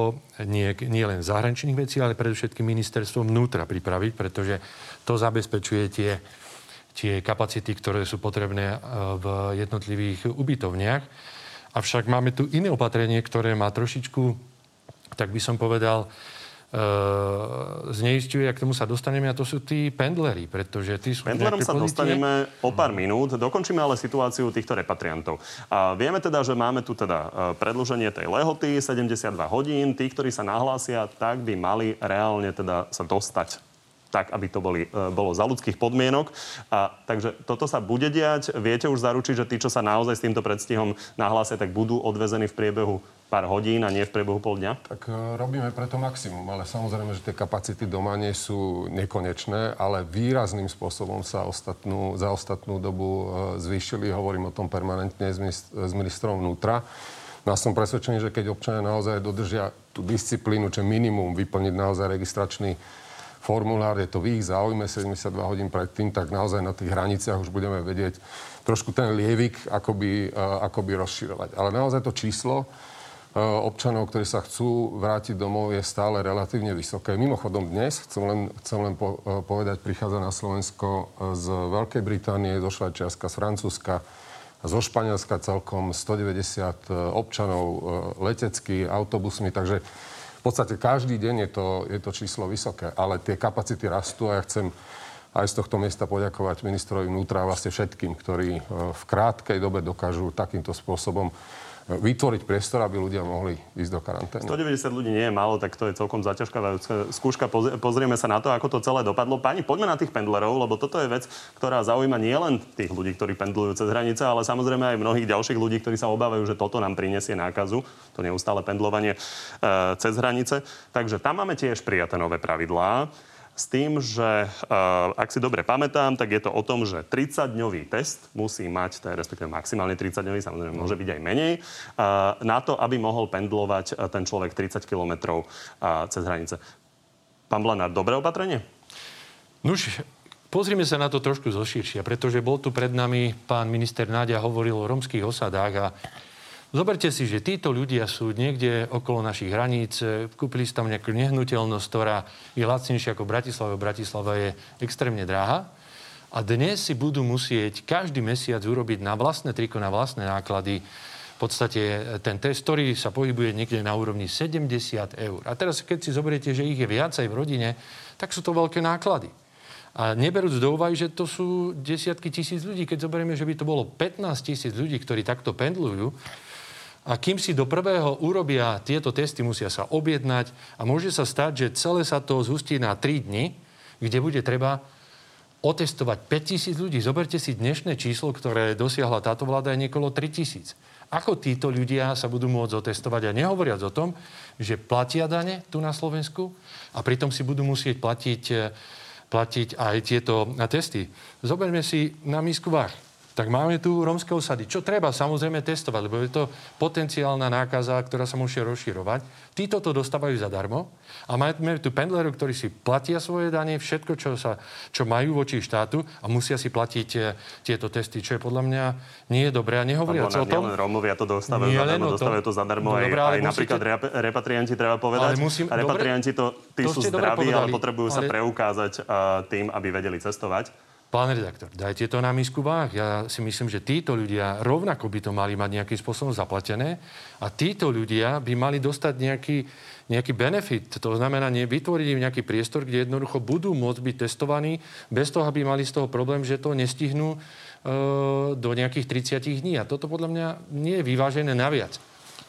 nie, nie len zahraničných vecí, ale predovšetkým ministerstvo vnútra pripraviť, pretože to zabezpečuje tie, tie kapacity, ktoré sú potrebné e, v jednotlivých ubytovniach. Avšak máme tu iné opatrenie, ktoré má trošičku, tak by som povedal, zneistuje, ak k tomu sa dostaneme, a to sú tí pendleri, pretože tí sú... Pendlerom sa dostaneme o pár minút. Dokončíme ale situáciu týchto repatriantov. A vieme teda, že máme tu teda e, predlženie tej lehoty, 72 hodín. Tí, ktorí sa nahlásia, tak by mali reálne teda sa dostať tak, aby to boli, e, bolo za ľudských podmienok. A, takže toto sa bude diať. Viete už zaručiť, že tí, čo sa naozaj s týmto predstihom nahlásia, tak budú odvezení v priebehu pár hodín a nie v priebehu pol dňa? Tak uh, robíme preto maximum, ale samozrejme, že tie kapacity doma nie sú nekonečné, ale výrazným spôsobom sa ostatnú, za ostatnú dobu uh, zvýšili. Hovorím o tom permanentne s, minist- s ministrom vnútra. No a som presvedčený, že keď občania naozaj dodržia tú disciplínu, čo minimum vyplniť naozaj registračný formulár, je to v ich záujme 72 hodín predtým, tak naozaj na tých hraniciach už budeme vedieť trošku ten lievik akoby, uh, akoby rozširovať. Ale naozaj to číslo, E, občanov, ktorí sa chcú vrátiť domov, je stále relatívne vysoké. Mimochodom dnes, chcem len, chcem len e, povedať, prichádza na Slovensko z Veľkej Británie, zo Švajčiarska, z Francúzska, zo Španielska celkom 190 e, občanov letecky, autobusmi, takže v podstate každý deň je to, je to číslo vysoké, ale tie kapacity rastú a ja chcem aj z tohto miesta poďakovať ministrovi vnútra a vlastne všetkým, ktorí v krátkej dobe dokážu takýmto spôsobom vytvoriť priestor, aby ľudia mohli ísť do karantény. 190 ľudí nie je málo, tak to je celkom zaťažkávajúca skúška. Pozrieme sa na to, ako to celé dopadlo. Pani, poďme na tých pendlerov, lebo toto je vec, ktorá zaujíma nielen tých ľudí, ktorí pendlujú cez hranice, ale samozrejme aj mnohých ďalších ľudí, ktorí sa obávajú, že toto nám prinesie nákazu, to neustále pendlovanie e, cez hranice. Takže tam máme tiež prijaté nové pravidlá s tým, že uh, ak si dobre pamätám, tak je to o tom, že 30-dňový test musí mať, je respektíve maximálne 30-dňový, samozrejme môže byť aj menej, uh, na to, aby mohol pendlovať uh, ten človek 30 kilometrov uh, cez hranice. Pán Blanár, dobré opatrenie? Nuž, pozrime sa na to trošku zoširšia, pretože bol tu pred nami pán minister Náďa, hovoril o romských osadách a Zoberte si, že títo ľudia sú niekde okolo našich hraníc, kúpili si tam nejakú nehnuteľnosť, ktorá je lacnejšia ako Bratislava. Bratislava je extrémne drahá. A dnes si budú musieť každý mesiac urobiť na vlastné triko, na vlastné náklady v podstate ten test, ktorý sa pohybuje niekde na úrovni 70 eur. A teraz, keď si zoberiete, že ich je viacej v rodine, tak sú to veľké náklady. A neberúc do úvahy, že to sú desiatky tisíc ľudí, keď zoberieme, že by to bolo 15 tisíc ľudí, ktorí takto pendlujú, a kým si do prvého urobia tieto testy, musia sa objednať a môže sa stať, že celé sa to zhustí na 3 dni, kde bude treba otestovať 5000 ľudí. Zoberte si dnešné číslo, ktoré dosiahla táto vláda, je niekolo 3000. Ako títo ľudia sa budú môcť otestovať? A nehovoriac o tom, že platia dane tu na Slovensku a pritom si budú musieť platiť, platiť aj tieto testy. Zoberme si na misku váh tak máme tu rómske osady, čo treba samozrejme testovať, lebo je to potenciálna nákaza, ktorá sa môže rozširovať. Títo to dostávajú zadarmo a máme tu pendlerov, ktorí si platia svoje dane, všetko, čo, sa, čo majú voči štátu a musia si platiť e, tieto testy, čo je podľa mňa nie je dobré. A nehovoriac o tom... Nielen Rómovia to dostávajú zadarmo, dostávajú to zadarmo no, aj, aj musíte... napríklad repatrianti, treba povedať. Ale musím... Repatrianti to, tí to sú zdraví, ale potrebujú ale... sa preukázať uh, tým, aby vedeli cestovať. Pán redaktor, dajte to na misku váh. Ja si myslím, že títo ľudia rovnako by to mali mať nejakým spôsobom zaplatené a títo ľudia by mali dostať nejaký, nejaký benefit. To znamená nie vytvoriť im nejaký priestor, kde jednoducho budú môcť byť testovaní bez toho, aby mali z toho problém, že to nestihnú e, do nejakých 30 dní. A toto podľa mňa nie je vyvážené naviac.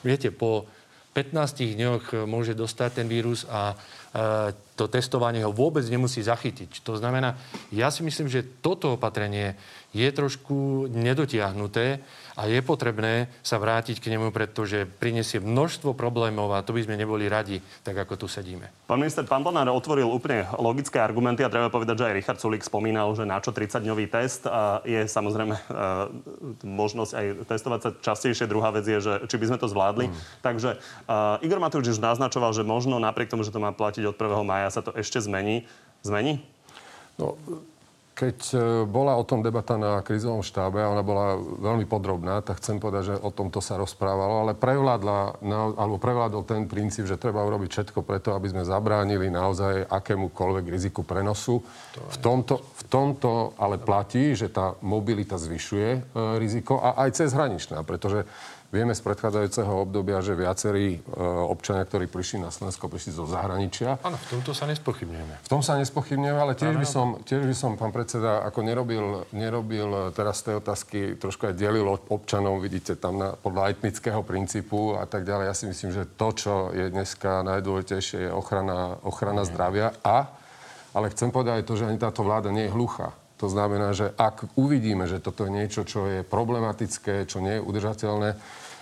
Viete, po 15 dňoch môže dostať ten vírus a to testovanie ho vôbec nemusí zachytiť. To znamená, ja si myslím, že toto opatrenie je trošku nedotiahnuté a je potrebné sa vrátiť k nemu, pretože prinesie množstvo problémov a to by sme neboli radi, tak ako tu sedíme. Pán minister, pán Bonár otvoril úplne logické argumenty a treba povedať, že aj Richard Sulik spomínal, že na čo 30-dňový test a je samozrejme e, možnosť aj testovať sa častejšie. Druhá vec je, že či by sme to zvládli. Mm. Takže e, Igor Matovič už naznačoval, že možno napriek tomu, že to má platiť od 1. maja, sa to ešte zmení. Zmení? No, keď e, bola o tom debata na krizovom štábe ona bola veľmi podrobná, tak chcem povedať, že o tomto sa rozprávalo, ale prevládla, alebo prevládol ten princíp, že treba urobiť všetko preto, aby sme zabránili naozaj akémukoľvek riziku prenosu. V tomto, v tomto ale platí, že tá mobilita zvyšuje e, riziko a aj cez hraničná, pretože Vieme z predchádzajúceho obdobia, že viacerí e, občania, ktorí prišli na Slovensko, prišli zo zahraničia. Áno, v tomto sa nespochybňujeme. V tom sa nespochybňujeme, ale tiež by, som, tiež by som, pán predseda, ako nerobil, nerobil teraz tej otázky, trošku aj delil občanov, vidíte, tam na, podľa etnického princípu a tak ďalej. Ja si myslím, že to, čo je dneska najdôležitejšie, je ochrana, ochrana zdravia a ale chcem povedať aj to, že ani táto vláda nie je hluchá. To znamená, že ak uvidíme, že toto je niečo, čo je problematické, čo nie je udržateľné,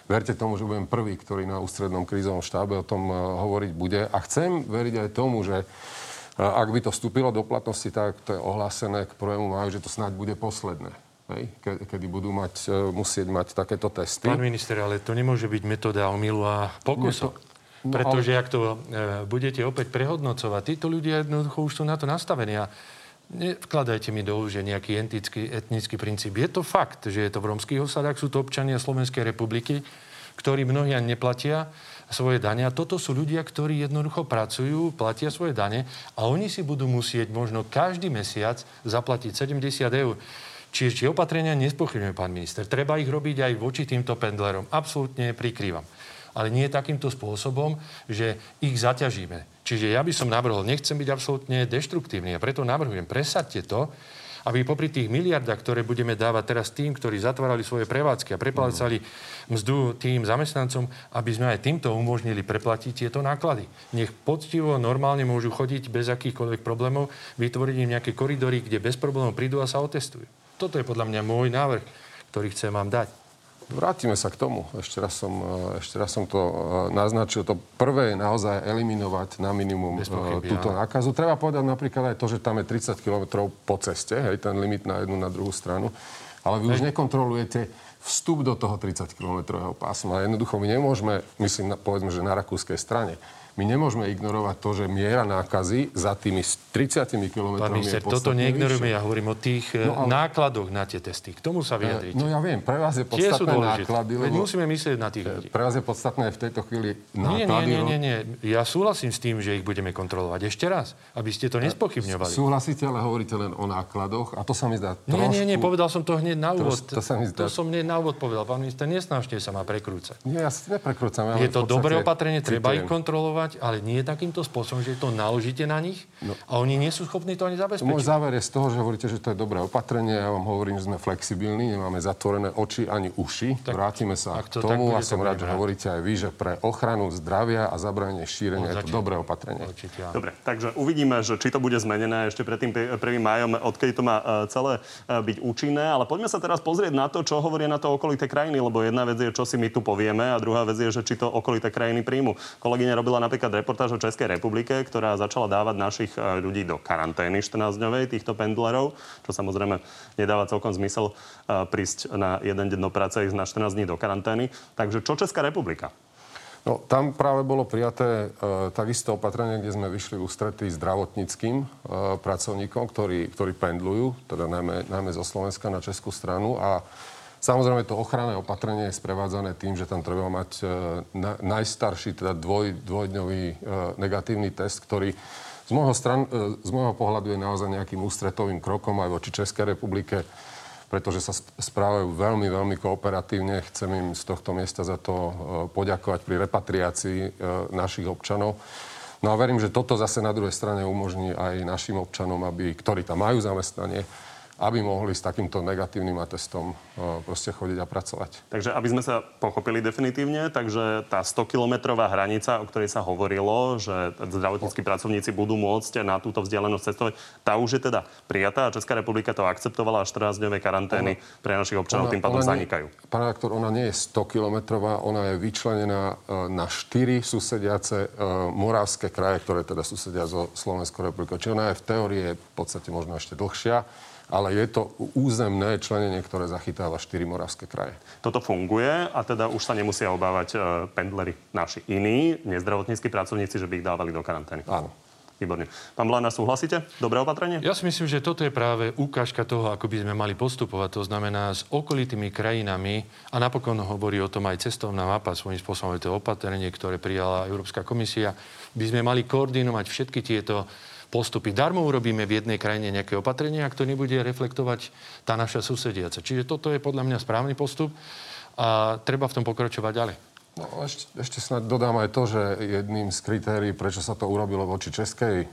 verte tomu, že budem prvý, ktorý na ústrednom krízovom štábe o tom e, hovoriť bude. A chcem veriť aj tomu, že e, ak by to vstúpilo do platnosti, tak to je ohlásené k prvému maju, že to snáď bude posledné. Hej, ke, kedy budú mať, e, musieť mať takéto testy. Pán minister, ale to nemôže byť metóda omylu a pokusu. No, Pretože ale... ak to e, budete opäť prehodnocovať, títo ľudia jednoducho už sú na to nastavení. A Nevkladajte mi do že nejaký etický, etnický princíp. Je to fakt, že je to v romských osadách, sú to občania Slovenskej republiky, ktorí mnohí ani neplatia svoje dane. A toto sú ľudia, ktorí jednoducho pracujú, platia svoje dane a oni si budú musieť možno každý mesiac zaplatiť 70 eur. Čiže či opatrenia nespochybňuje pán minister. Treba ich robiť aj voči týmto pendlerom. Absolútne prikrývam. Ale nie takýmto spôsobom, že ich zaťažíme. Čiže ja by som navrhol, nechcem byť absolútne deštruktívny a preto navrhujem, presadte to, aby popri tých miliardách, ktoré budeme dávať teraz tým, ktorí zatvárali svoje prevádzky a preplácali mzdu tým zamestnancom, aby sme aj týmto umožnili preplatiť tieto náklady. Nech poctivo, normálne môžu chodiť bez akýchkoľvek problémov, vytvoriť im nejaké koridory, kde bez problémov prídu a sa otestujú. Toto je podľa mňa môj návrh, ktorý chcem vám dať. Vrátime sa k tomu. Ešte raz som, e, ešte raz som to e, naznačil. To prvé je naozaj eliminovať na minimum e, pochyby, túto ja. nákazu. Treba povedať napríklad aj to, že tam je 30 km po ceste, hej, ten limit na jednu, na druhú stranu. Ale vy hej. už nekontrolujete vstup do toho 30-kilometrového pásma. Jednoducho my nemôžeme, myslím, povedzme, že na rakúskej strane, my nemôžeme ignorovať to, že miera nákazy za tými 30 km Pán minister, toto neignorujeme, ja hovorím o tých no, ale... nákladoch na tie testy. K tomu sa vyjadriť. No ja viem, pre vás je podstatné náklady. Lebo... musíme myslieť na tých ľudí. Pre vás je podstatné v tejto chvíli náklady. Nie, nie, nie, nie, nie. Ja súhlasím s tým, že ich budeme kontrolovať. Ešte raz, aby ste to nespochybňovali. Súhlasíte, ale hovoríte len o nákladoch a to sa mi zdá trošku... Nie, nie, nie, povedal som to hneď na úvod. To, to, sa mi zdá... to som hneď na úvod povedal. Pán minister, nesnažte sa ma prekrúcať. Nie, ja si neprekrúcam. je to dobré opatrenie, treba ich kontrolovať, ale nie taký takýmto spôsobom, že to naložíte na nich no. a oni nie sú schopní to ani zabezpečiť. Môj záver je z toho, že hovoríte, že to je dobré opatrenie. Ja vám hovorím, že sme flexibilní, nemáme zatvorené oči ani uši. Tak, Vrátime sa k tomu a som rád, že hovoríte aj vy, že pre ochranu zdravia a zabranie šírenia je to dobré opatrenie. Určite, Dobre, takže uvidíme, že či to bude zmenené ešte pred tým 1. májom, odkedy to má e, celé e, byť účinné. Ale poďme sa teraz pozrieť na to, čo hovoria na to okolité krajiny, lebo jedna vec je, čo si my tu povieme a druhá vec je, že či to okolité krajiny príjmu. Kolegyňa robila napríklad reportáž o Českej republike, ktorá začala dávať našich e, ľudí do karantény 14-dňovej, týchto pendlerov, čo samozrejme nedáva celkom zmysel e, prísť na jeden deň do práce ísť na 14 dní do karantény. Takže čo Česká republika? No, tam práve bolo prijaté e, takisto opatrenie, kde sme vyšli ústretí zdravotníckým e, pracovníkom, ktorí, ktorí pendlujú, teda najmä, najmä zo Slovenska na českú stranu a Samozrejme, to ochranné opatrenie je sprevádzané tým, že tam treba mať e, na, najstarší, teda dvoj, dvojdňový e, negatívny test, ktorý z môjho, stran, e, z môjho pohľadu je naozaj nejakým ústretovým krokom aj voči Českej republike, pretože sa správajú veľmi, veľmi kooperatívne. Chcem im z tohto miesta za to e, poďakovať pri repatriácii e, našich občanov. No a verím, že toto zase na druhej strane umožní aj našim občanom, aby, ktorí tam majú zamestnanie, aby mohli s takýmto negatívnym atestom uh, proste chodiť a pracovať. Takže aby sme sa pochopili definitívne, takže tá 100-kilometrová hranica, o ktorej sa hovorilo, že zdravotníckí pracovníci budú môcť na túto vzdialenosť cestovať, tá už je teda prijatá a Česká republika to akceptovala a 14-dňové karantény ona, pre našich občanov ona, tým pádom zanikajú. Nie, pán redaktor, ona nie je 100-kilometrová, ona je vyčlenená uh, na 4 susediace uh, moravské kraje, ktoré teda susedia so Slovenskou republikou. Čiže ona je v teórii v podstate možno ešte dlhšia ale je to územné členenie, ktoré zachytáva štyri moravské kraje. Toto funguje a teda už sa nemusia obávať e, pendleri naši iní, nezdravotníckí pracovníci, že by ich dávali do karantény. Áno. Výborne. Pán Blána, súhlasíte? Dobré opatrenie? Ja si myslím, že toto je práve ukážka toho, ako by sme mali postupovať. To znamená s okolitými krajinami, a napokon hovorí o tom aj cestovná mapa, svojím spôsobom je to opatrenie, ktoré prijala Európska komisia, by sme mali koordinovať všetky tieto postupy. Darmo urobíme v jednej krajine nejaké opatrenie, ak to nebude reflektovať tá naša susediaca. Čiže toto je podľa mňa správny postup a treba v tom pokračovať ďalej. No, ešte, ešte snad dodám aj to, že jedným z kritérií, prečo sa to urobilo voči Českej e,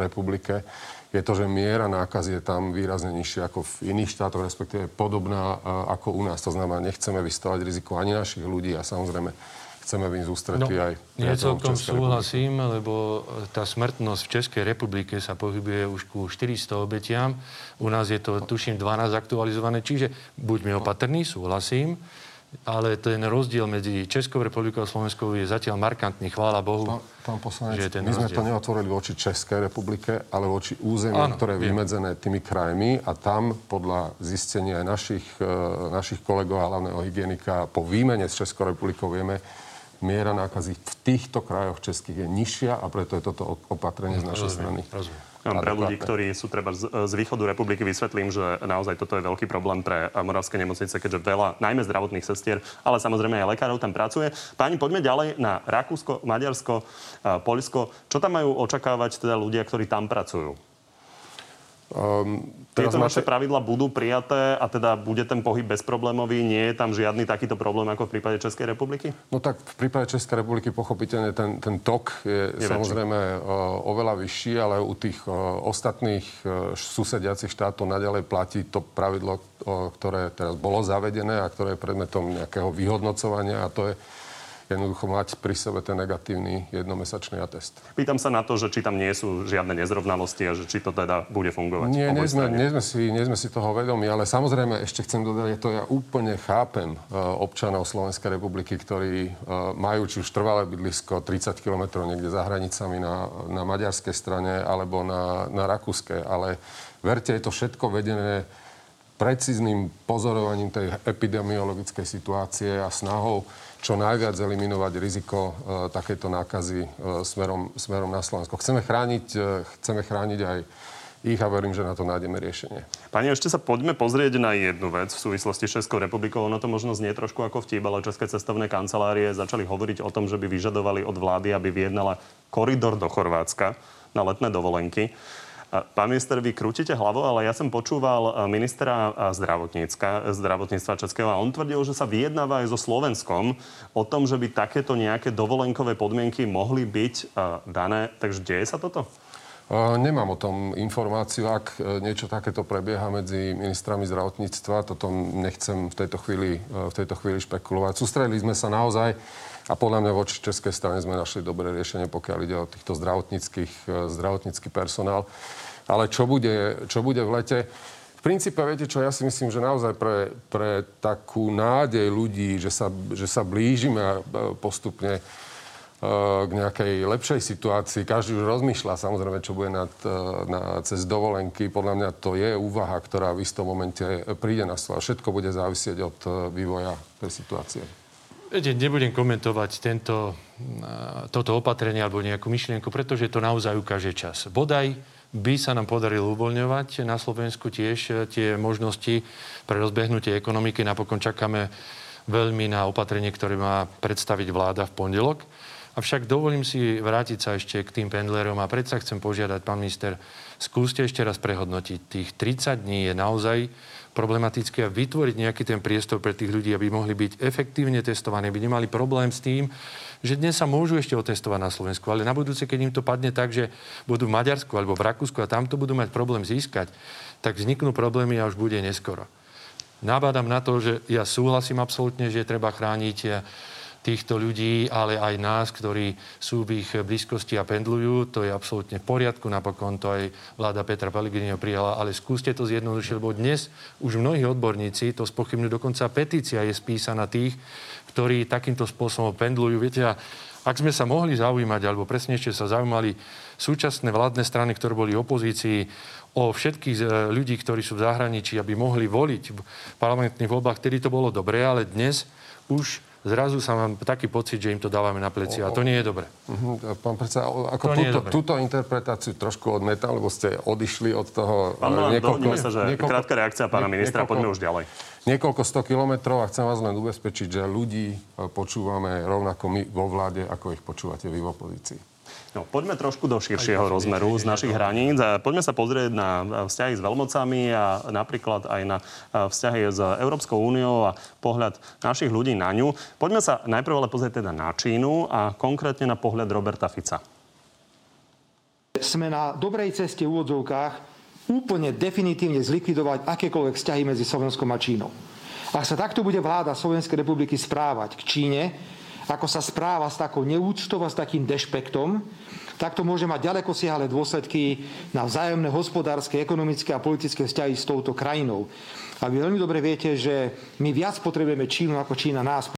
republike, je to, že miera nákaz je tam výrazne nižšia ako v iných štátoch, respektíve podobná e, ako u nás. To znamená, nechceme vystavať riziko ani našich ľudí a samozrejme chceme byť zústretí no, aj celkom súhlasím, lebo tá smrtnosť v Českej republike sa pohybuje už ku 400 obetiam. U nás je to, tuším, 12 aktualizované. Čiže buďme opatrní, súhlasím, ale ten rozdiel medzi Českou republikou a Slovenskou je zatiaľ markantný, chvála Bohu. Pán, pán poslanec, že ten my rozdiel. sme to neotvorili voči Českej republike, ale voči území, ktoré je vymedzené tými krajmi a tam podľa zistenia aj našich, e, našich kolegov a hlavného hygienika po výmene s Českou republikou vieme, miera nákazy v týchto krajoch českých je nižšia a preto je toto opatrenie z našej strany. Rozumiem. Pre ľudí, ktorí sú treba z, z východu republiky, vysvetlím, že naozaj toto je veľký problém pre moravské nemocnice, keďže veľa, najmä zdravotných sestier, ale samozrejme aj lekárov tam pracuje. Páni, poďme ďalej na Rakúsko, Maďarsko, Poľsko. Čo tam majú očakávať teda ľudia, ktorí tam pracujú? Um, Tieto máte... naše pravidla budú prijaté a teda bude ten pohyb bezproblémový? Nie je tam žiadny takýto problém ako v prípade Českej republiky? No tak v prípade Českej republiky pochopiteľne ten, ten tok je, je samozrejme uh, oveľa vyšší, ale u tých uh, ostatných uh, susediacich štátov naďalej platí to pravidlo, ktoré teraz bolo zavedené a ktoré je predmetom nejakého vyhodnocovania a to je jednoducho mať pri sebe ten negatívny jednomesačný atest. Pýtam sa na to, že či tam nie sú žiadne nezrovnalosti a že či to teda bude fungovať. Nie, nie sme, nie, sme si, nie sme si toho vedomi, ale samozrejme ešte chcem dodať, to ja úplne chápem uh, občanov Slovenskej republiky, ktorí uh, majú či už trvalé bydlisko 30 km niekde za hranicami na, na maďarskej strane alebo na, na rakúskej, ale verte, je to všetko vedené precízným pozorovaním tej epidemiologickej situácie a snahou čo najviac eliminovať riziko e, takéto nákazy e, smerom, smerom na Slovensko. Chceme chrániť, e, chceme chrániť aj ich a verím, že na to nájdeme riešenie. Pani, ešte sa poďme pozrieť na jednu vec v súvislosti s Českou republikou. Ono to možno znie trošku ako vtip, ale České cestovné kancelárie začali hovoriť o tom, že by vyžadovali od vlády, aby vyjednala koridor do Chorvátska na letné dovolenky. Pán minister, vy krútite hlavou, ale ja som počúval ministra zdravotníctva Českého a on tvrdil, že sa vyjednáva aj so Slovenskom o tom, že by takéto nejaké dovolenkové podmienky mohli byť dané. Takže deje sa toto? Nemám o tom informáciu. Ak niečo takéto prebieha medzi ministrami zdravotníctva, toto nechcem v tejto chvíli, v tejto chvíli špekulovať. Sústredili sme sa naozaj a podľa mňa voči Českej strane sme našli dobré riešenie, pokiaľ ide o týchto zdravotníckých, e, zdravotnícky personál. Ale čo bude, čo bude v lete? V princípe, viete čo, ja si myslím, že naozaj pre, pre takú nádej ľudí, že sa, že sa blížime e, postupne e, k nejakej lepšej situácii. Každý už rozmýšľa samozrejme, čo bude nad, na, cez dovolenky. Podľa mňa to je úvaha, ktorá v istom momente príde na stôl. Všetko bude závisieť od vývoja tej situácie. Viete, nebudem komentovať tento, toto opatrenie alebo nejakú myšlienku, pretože to naozaj ukáže čas. Bodaj by sa nám podarilo uvoľňovať na Slovensku tiež e, tie možnosti pre rozbehnutie ekonomiky. Napokon čakáme veľmi na opatrenie, ktoré má predstaviť vláda v pondelok. Avšak dovolím si vrátiť sa ešte k tým pendlerom a predsa chcem požiadať, pán minister, skúste ešte raz prehodnotiť. Tých 30 dní je naozaj problematické a vytvoriť nejaký ten priestor pre tých ľudí, aby mohli byť efektívne testovaní, aby nemali problém s tým, že dnes sa môžu ešte otestovať na Slovensku, ale na budúce, keď im to padne tak, že budú v Maďarsku alebo v Rakúsku a tam to budú mať problém získať, tak vzniknú problémy a už bude neskoro. Nabádam na to, že ja súhlasím absolútne, že treba chrániť týchto ľudí, ale aj nás, ktorí sú v ich blízkosti a pendlujú. To je absolútne v poriadku, napokon to aj vláda Petra Pellegriniho prijala, ale skúste to zjednodušiť, lebo dnes už mnohí odborníci to spochybňujú, dokonca petícia je spísaná tých, ktorí takýmto spôsobom pendlujú. Viete, a ak sme sa mohli zaujímať, alebo presnejšie sa zaujímali súčasné vládne strany, ktoré boli opozícii, o všetkých e, ľudí, ktorí sú v zahraničí, aby mohli voliť v parlamentných voľbách, vtedy to bolo dobré, ale dnes už zrazu sa mám taký pocit, že im to dávame na pleci a to nie je dobre. Uh-huh. Pán predseda, ako túto, túto interpretáciu trošku odmetal, lebo ste odišli od toho Pán Milan, niekoľko... sa, že niekoľko, krátka reakcia pána ministra, niekoľko, poďme už ďalej. Niekoľko sto kilometrov a chcem vás len ubezpečiť, že ľudí e, počúvame rovnako my vo vláde, ako ich počúvate vy v opozícii. No, poďme trošku do širšieho rozmeru z našich hraníc. Poďme sa pozrieť na vzťahy s veľmocami a napríklad aj na vzťahy s Európskou úniou a pohľad našich ľudí na ňu. Poďme sa najprv ale pozrieť teda na Čínu a konkrétne na pohľad Roberta Fica. Sme na dobrej ceste v úvodzovkách úplne definitívne zlikvidovať akékoľvek vzťahy medzi Slovenskom a Čínou. Ak sa takto bude vláda Slovenskej republiky správať k Číne, ako sa správa s takou neúctou a s takým dešpektom, tak to môže mať ďaleko siahle dôsledky na vzájomné hospodárske, ekonomické a politické vzťahy s touto krajinou. A vy veľmi dobre viete, že my viac potrebujeme Čínu ako Čína nás.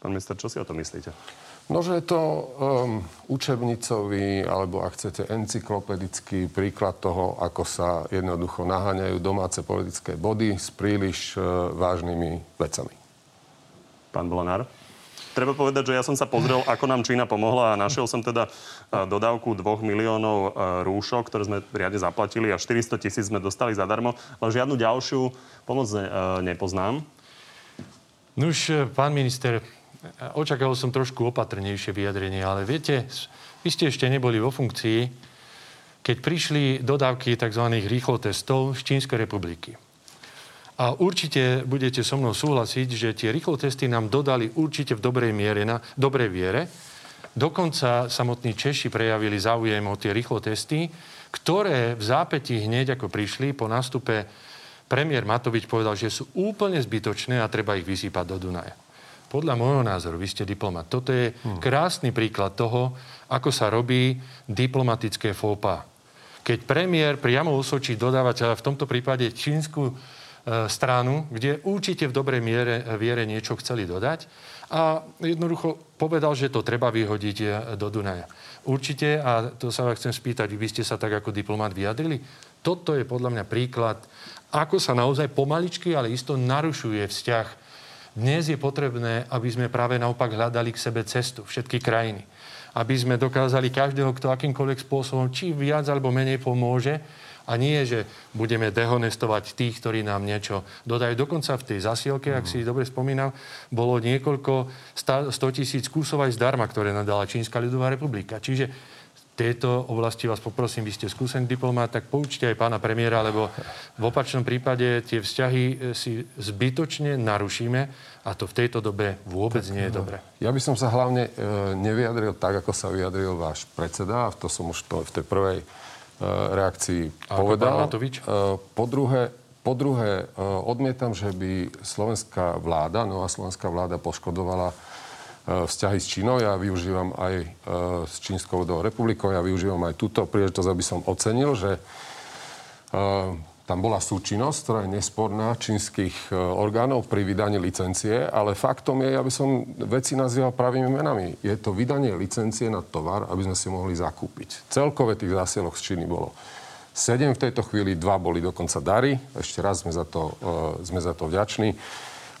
Pán minister, čo si o tom myslíte? No, že je to um, učebnicový, alebo ak chcete, encyklopedický príklad toho, ako sa jednoducho naháňajú domáce politické body s príliš uh, vážnymi vecami. Pán Blonár? Treba povedať, že ja som sa pozrel, ako nám Čína pomohla a našiel som teda e, dodávku 2 miliónov e, rúšok, ktoré sme riadne zaplatili a 400 tisíc sme dostali zadarmo, ale žiadnu ďalšiu pomoc e, nepoznám. No už, pán minister, očakával som trošku opatrnejšie vyjadrenie, ale viete, vy ste ešte neboli vo funkcii, keď prišli dodávky tzv. rýchlotestov z Čínskej republiky. A určite budete so mnou súhlasiť, že tie rýchlotesty nám dodali určite v dobrej miere, na dobrej viere. Dokonca samotní Češi prejavili záujem o tie rýchlotesty, ktoré v zápäti hneď ako prišli po nástupe premiér Matovič povedal, že sú úplne zbytočné a treba ich vysypať do Dunaja. Podľa môjho názoru, vy ste diplomat. Toto je hm. krásny príklad toho, ako sa robí diplomatické fópa. Keď premiér priamo osočí dodávať, v tomto prípade čínsku stranu, kde určite v dobrej miere, e, viere niečo chceli dodať a jednoducho povedal, že to treba vyhodiť e, do Dunaja. Určite, a to sa vás chcem spýtať, vy ste sa tak ako diplomat vyjadrili, toto je podľa mňa príklad, ako sa naozaj pomaličky, ale isto narušuje vzťah. Dnes je potrebné, aby sme práve naopak hľadali k sebe cestu, všetky krajiny. Aby sme dokázali každého, kto akýmkoľvek spôsobom, či viac alebo menej pomôže, a nie, že budeme dehonestovať tých, ktorí nám niečo dodajú. Dokonca v tej zasielke, ak si dobre spomínam, bolo niekoľko 100 tisíc kusov aj zdarma, ktoré nadala Čínska ľudová republika. Čiže tejto oblasti vás poprosím, vy ste skúsený diplomát, tak poučte aj pána premiéra, lebo v opačnom prípade tie vzťahy e, si zbytočne narušíme a to v tejto dobe vôbec tak, nie je dobré. Ja by som sa hlavne e, nevyjadril tak, ako sa vyjadril váš predseda, a to som už to v tej prvej reakcii A povedal. Eh, po druhé, po druhé, eh, odmietam, že by slovenská vláda, nová slovenská vláda poškodovala vzťahy s Čínou. Ja využívam aj s Čínskou republikou, ja využívam aj túto príležitosť, aby som ocenil, že tam bola súčinnosť, ktorá je nesporná čínskych e, orgánov pri vydaní licencie, ale faktom je, aby som veci nazýval pravými menami. Je to vydanie licencie na tovar, aby sme si mohli zakúpiť. Celkové tých zásielok z Číny bolo 7 v tejto chvíli, dva boli dokonca dary. Ešte raz sme za to, uh, sme za to vďační.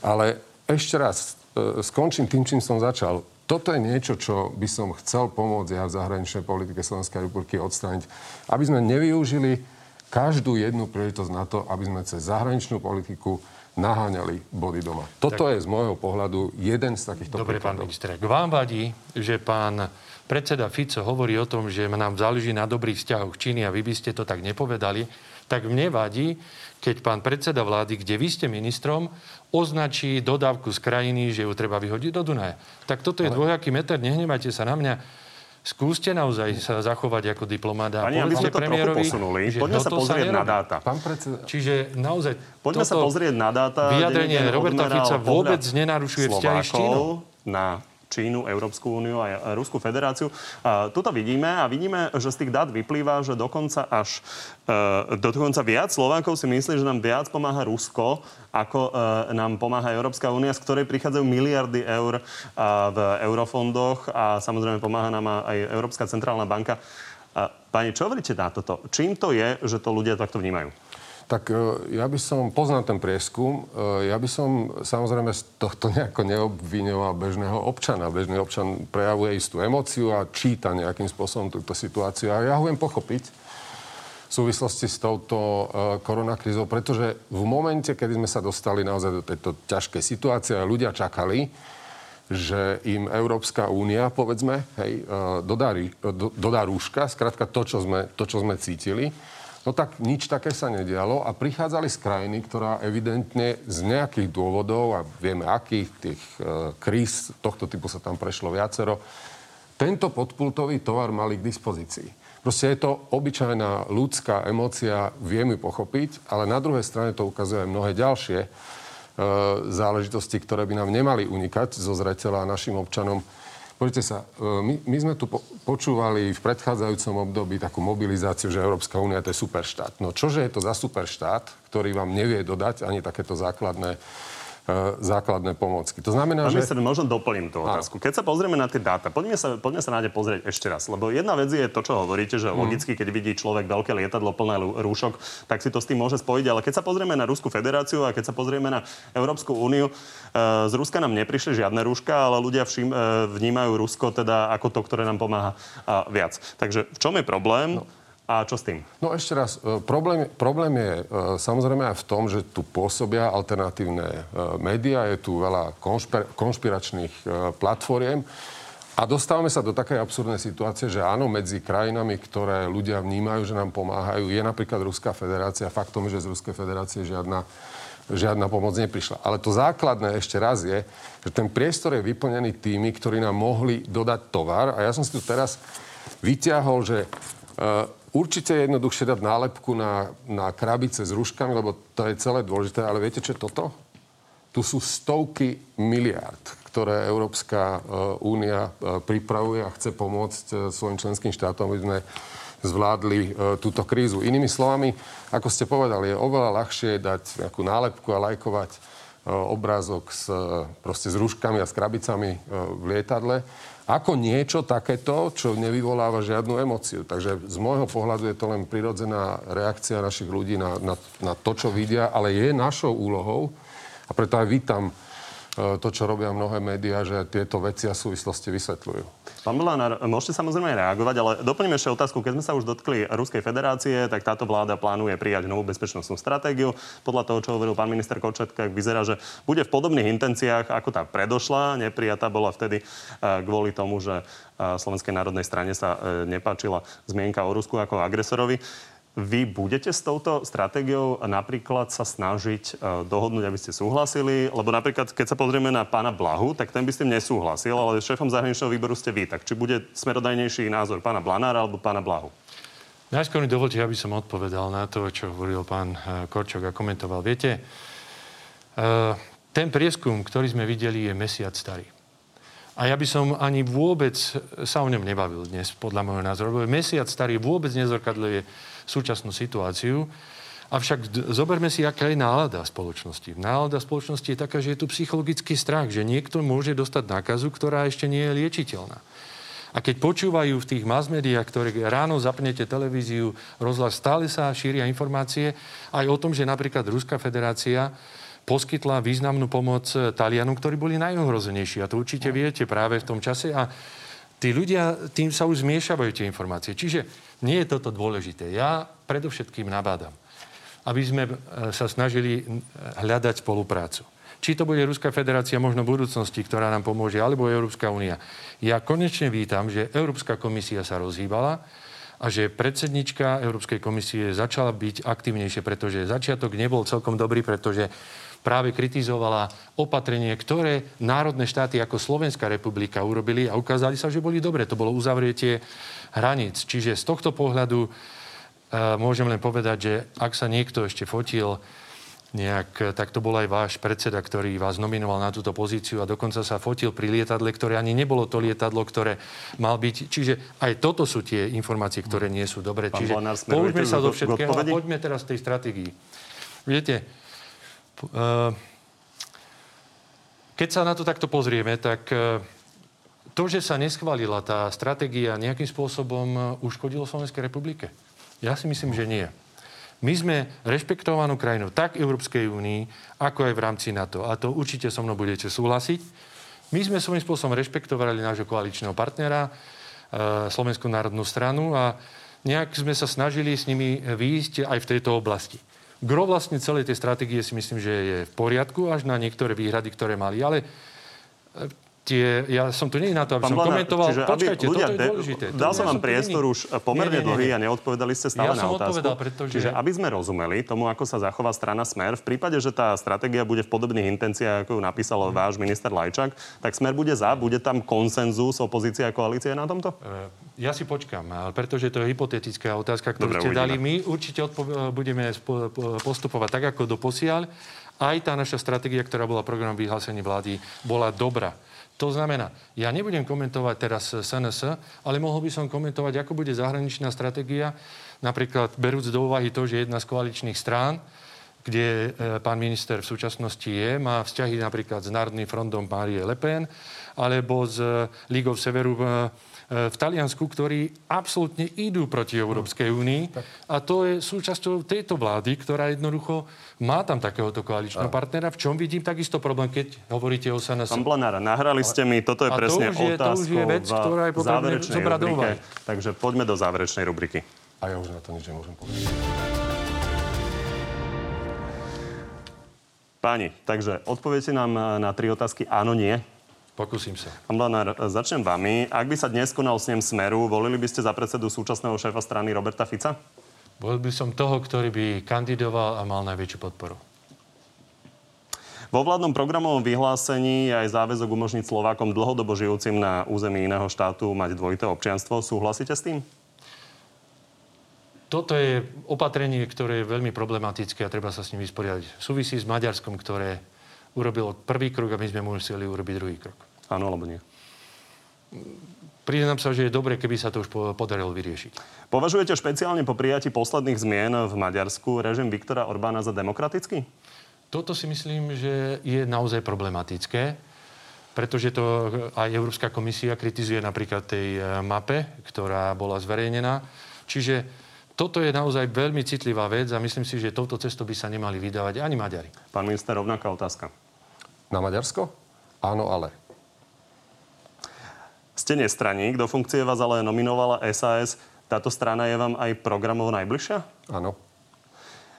Ale ešte raz uh, skončím tým, čím som začal. Toto je niečo, čo by som chcel pomôcť ja v zahraničnej politike Slovenskej republiky odstrániť, aby sme nevyužili každú jednu príležitosť na to, aby sme cez zahraničnú politiku naháňali body doma. Toto tak, je z môjho pohľadu jeden z takýchto Dobre, príkladov. pán minister, k vám vadí, že pán predseda Fico hovorí o tom, že nám záleží na dobrých vzťahoch Číny a vy by ste to tak nepovedali, tak mne vadí, keď pán predseda vlády, kde vy ste ministrom, označí dodávku z krajiny, že ju treba vyhodiť do Dunaja. Tak toto je Ale... dvojaký meter, nehnevajte sa na mňa. Skúste naozaj sa zachovať ako diplomát a Pani, povedzte premiérovi, posunuli, že poďme sa pozrieť sa na dáta. Pán predseda... Čiže naozaj... Poďme sa pozrieť na dáta. Vyjadrenie Roberta Fica vôbec nenarušuje vzťahy s Čínou. na Čínu, Európsku úniu a Ruskú federáciu. A tuto vidíme a vidíme, že z tých dát vyplýva, že dokonca až e, dokonca viac Slovákov si myslí, že nám viac pomáha Rusko, ako e, nám pomáha Európska únia, z ktorej prichádzajú miliardy eur v eurofondoch a samozrejme pomáha nám aj Európska centrálna banka. Pani, čo hovoríte na toto? Čím to je, že to ľudia takto vnímajú? Tak e, ja by som, poznal ten prieskum, e, ja by som samozrejme z tohto nejako neobvinoval bežného občana. Bežný občan prejavuje istú emóciu a číta nejakým spôsobom túto situáciu. A ja ho viem pochopiť v súvislosti s touto e, koronakrízou, pretože v momente, kedy sme sa dostali naozaj do tejto ťažkej situácie a ľudia čakali, že im Európska únia, povedzme, hej, dodá, dodá rúška, skrátka to, čo sme, to, čo sme cítili, No tak nič také sa nedialo a prichádzali z krajiny, ktorá evidentne z nejakých dôvodov, a vieme akých, tých e, kríz tohto typu sa tam prešlo viacero, tento podpultový tovar mali k dispozícii. Proste je to obyčajná ľudská emócia, viem ju pochopiť, ale na druhej strane to ukazuje aj mnohé ďalšie e, záležitosti, ktoré by nám nemali unikať zo zreteľa našim občanom Poďte sa, e, my, my sme tu po, počúvali v predchádzajúcom období takú mobilizáciu, že Európska únia to je superštát. No čože je to za superštát, ktorý vám nevie dodať ani takéto základné základné pomocky. To znamená, Pán že... Minister, možno doplním tú otázku. Keď sa pozrieme na tie dáta, poďme sa, poďme sa ne pozrieť ešte raz. Lebo jedna vec je to, čo hovoríte, že mm. logicky, keď vidí človek veľké lietadlo plné rúšok, tak si to s tým môže spojiť. Ale keď sa pozrieme na Rusku federáciu a keď sa pozrieme na Európsku úniu, e, z Ruska nám neprišli žiadne rúška, ale ľudia všim, e, vnímajú Rusko teda ako to, ktoré nám pomáha viac. Takže v čom je problém? No. A čo s tým? No ešte raz, e, problém, problém je e, samozrejme aj v tom, že tu pôsobia alternatívne e, médiá, je tu veľa konšpir- konšpiračných platformiem a dostávame sa do takej absurdnej situácie, že áno, medzi krajinami, ktoré ľudia vnímajú, že nám pomáhajú, je napríklad Ruská federácia. Faktom je, že z Ruskej federácie žiadna žiadna pomoc neprišla. Ale to základné ešte raz je, že ten priestor je vyplnený tými, ktorí nám mohli dodať tovar. A ja som si tu teraz vyťahol, že Určite je jednoduchšie dať nálepku na, na krabice s rúškami, lebo to je celé dôležité. Ale viete, čo je toto? Tu sú stovky miliárd, ktoré Európska e, únia uh, pripravuje a chce pomôcť uh, svojim členským štátom, aby sme zvládli túto krízu. Inými slovami, ako ste povedali, je oveľa ľahšie dať nejakú nálepku a lajkovať obrázok s, proste s rúškami a s krabicami v lietadle, ako niečo takéto, čo nevyvoláva žiadnu emociu. Takže z môjho pohľadu je to len prirodzená reakcia našich ľudí na, na, na to, čo vidia, ale je našou úlohou, a preto aj vítam E, to, čo robia mnohé médiá, že tieto veci a súvislosti vysvetľujú. Pán Milánár, môžete samozrejme reagovať, ale doplním ešte otázku. Keď sme sa už dotkli Ruskej federácie, tak táto vláda plánuje prijať novú bezpečnostnú stratégiu. Podľa toho, čo hovoril pán minister Kočetka, vyzerá, že bude v podobných intenciách, ako tá predošla. Neprijatá bola vtedy e, kvôli tomu, že e, Slovenskej národnej strane sa nepáčila zmienka o Rusku ako agresorovi. Vy budete s touto stratégiou napríklad sa snažiť uh, dohodnúť, aby ste súhlasili? Lebo napríklad, keď sa pozrieme na pána Blahu, tak ten by s tým nesúhlasil, ale šéfom zahraničného výboru ste vy. Tak či bude smerodajnejší názor pána Blanára alebo pána Blahu? Najskôr mi dovolte, aby som odpovedal na to, čo hovoril pán uh, Korčok a komentoval. Viete, uh, ten prieskum, ktorý sme videli, je mesiac starý. A ja by som ani vôbec sa o ňom nebavil dnes, podľa môjho názoru. Mesiac starý vôbec nezrkadľuje súčasnú situáciu. Avšak zoberme si, aká je nálada spoločnosti. Nálada spoločnosti je taká, že je tu psychologický strach, že niekto môže dostať nákazu, ktorá ešte nie je liečiteľná. A keď počúvajú v tých mass médiách, ktoré ráno zapnete televíziu, rozhlas, stále sa šíria informácie aj o tom, že napríklad Ruská federácia poskytla významnú pomoc Talianom, ktorí boli najohrozenejší. A to určite viete práve v tom čase. A tí ľudia, tým sa už zmiešavajú tie informácie. Čiže nie je toto dôležité. Ja predovšetkým nabádam, aby sme e, sa snažili hľadať spoluprácu. Či to bude Ruská federácia možno v budúcnosti, ktorá nám pomôže, alebo Európska únia. Ja konečne vítam, že Európska komisia sa rozhýbala a že predsednička Európskej komisie začala byť aktívnejšie, pretože začiatok nebol celkom dobrý, pretože práve kritizovala opatrenie, ktoré národné štáty ako Slovenská republika urobili a ukázali sa, že boli dobre. To bolo uzavretie hraníc. Čiže z tohto pohľadu uh, môžem len povedať, že ak sa niekto ešte fotil nejak, tak to bol aj váš predseda, ktorý vás nominoval na túto pozíciu a dokonca sa fotil pri lietadle, ktoré ani nebolo to lietadlo, ktoré mal byť. Čiže aj toto sú tie informácie, ktoré nie sú dobré. Čiže použme sa do všetkého a poďme teraz k tej stratégii. Viete, keď sa na to takto pozrieme, tak eh, to, že sa neschválila tá stratégia, nejakým spôsobom eh, uškodilo Slovenskej republike? Ja si myslím, že nie. My sme rešpektovanou krajinou tak Európskej únii, ako aj v rámci NATO. A to určite so mnou budete súhlasiť. My sme svojím spôsobom rešpektovali nášho koaličného partnera, Slovenskú národnú stranu a nejak sme sa snažili s nimi výjsť aj v tejto oblasti. Gro vlastne celej tej stratégie si myslím, že je v poriadku, až na niektoré výhrady, ktoré mali. Ale e, tie, ja som tu nie na to, aby Pán som Blanár, komentoval. čiže Počkajte, ľudia, toto je dôležité. Dal som vám priestor už pomerne Nie, nie, nie, dlhý a neodpovedali ste stále Ja na otázku. pretože- Čiže aby sme rozumeli tomu, ako sa zachová strana Smer, v prípade, že tá stratégia bude v podobných intenciách, ako ju napísal Mhm. váš minister Lajčák, tak Smer bude za, bude tam konsenzus opozícia a koalície na tomto? E, Ja si počkam, ale pretože to je hypotetická otázka, ktorú Dobre, ste uvidíme. dali. My určite odpo- budeme spo- po- postupovať tak, ako doposiaľ. Aj tá naša stratégia, ktorá bola program vyhlásení vlády, bola dobrá. To znamená, ja nebudem komentovať teraz SNS, ale mohol by som komentovať, ako bude zahraničná stratégia, napríklad berúc do úvahy to, že jedna z koaličných strán, kde e, pán minister v súčasnosti je, má vzťahy napríklad s Národným frontom Marie Le Pen, alebo s e, Ligou Severu e, v Taliansku, ktorí absolútne idú proti Európskej únii. A to je súčasťou tejto vlády, ktorá jednoducho má tam takéhoto koaličného partnera. V čom vidím takisto problém, keď hovoríte o SNS? Pán Blanár, nahrali ste mi, toto je A to presne už je- to už je vec, ktorá je potrebné zobrať. Takže poďme do záverečnej rubriky. A ja už na to nič nemôžem povedať. Páni, takže odpoviete nám na tri otázky áno, nie. Pokúsim sa. Pán Blanár, začnem vami. Ak by sa dnes konal snem Smeru, volili by ste za predsedu súčasného šéfa strany Roberta Fica? Bol by som toho, ktorý by kandidoval a mal najväčšiu podporu. Vo vládnom programovom vyhlásení je aj záväzok umožniť Slovákom dlhodobo žijúcim na území iného štátu mať dvojité občianstvo. Súhlasíte s tým? Toto je opatrenie, ktoré je veľmi problematické a treba sa s ním vysporiadať. Súvisí s Maďarskom, ktoré urobilo prvý krok a my sme museli urobiť druhý krok. Áno alebo nie? Priznám sa, že je dobre, keby sa to už po- podarilo vyriešiť. Považujete špeciálne po prijati posledných zmien v Maďarsku režim Viktora Orbána za demokratický? Toto si myslím, že je naozaj problematické, pretože to aj Európska komisia kritizuje napríklad tej e, mape, ktorá bola zverejnená. Čiže toto je naozaj veľmi citlivá vec a myslím si, že touto cestou by sa nemali vydávať ani Maďari. Pán minister, rovnaká otázka. Na Maďarsko? Áno, ale. Ste nestraník, do funkcie vás ale nominovala SAS. Táto strana je vám aj programovo najbližšia? Áno.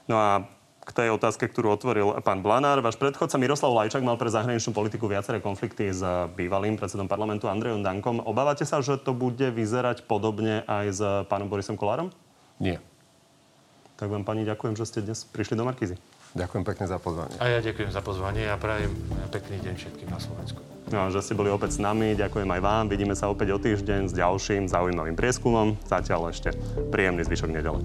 No a k tej otázke, ktorú otvoril pán Blanár. Váš predchodca Miroslav Lajčák mal pre zahraničnú politiku viaceré konflikty s bývalým predsedom parlamentu Andrejom Dankom. Obávate sa, že to bude vyzerať podobne aj s pánom Borisom Kolárom? Nie. Tak vám, pani, ďakujem, že ste dnes prišli do Markízy. Ďakujem pekne za pozvanie. A ja ďakujem za pozvanie a prajem pekný deň všetkým na Slovensku. No, a že ste boli opäť s nami, ďakujem aj vám. Vidíme sa opäť o týždeň s ďalším zaujímavým prieskumom. Zatiaľ ešte príjemný zvyšok nedele.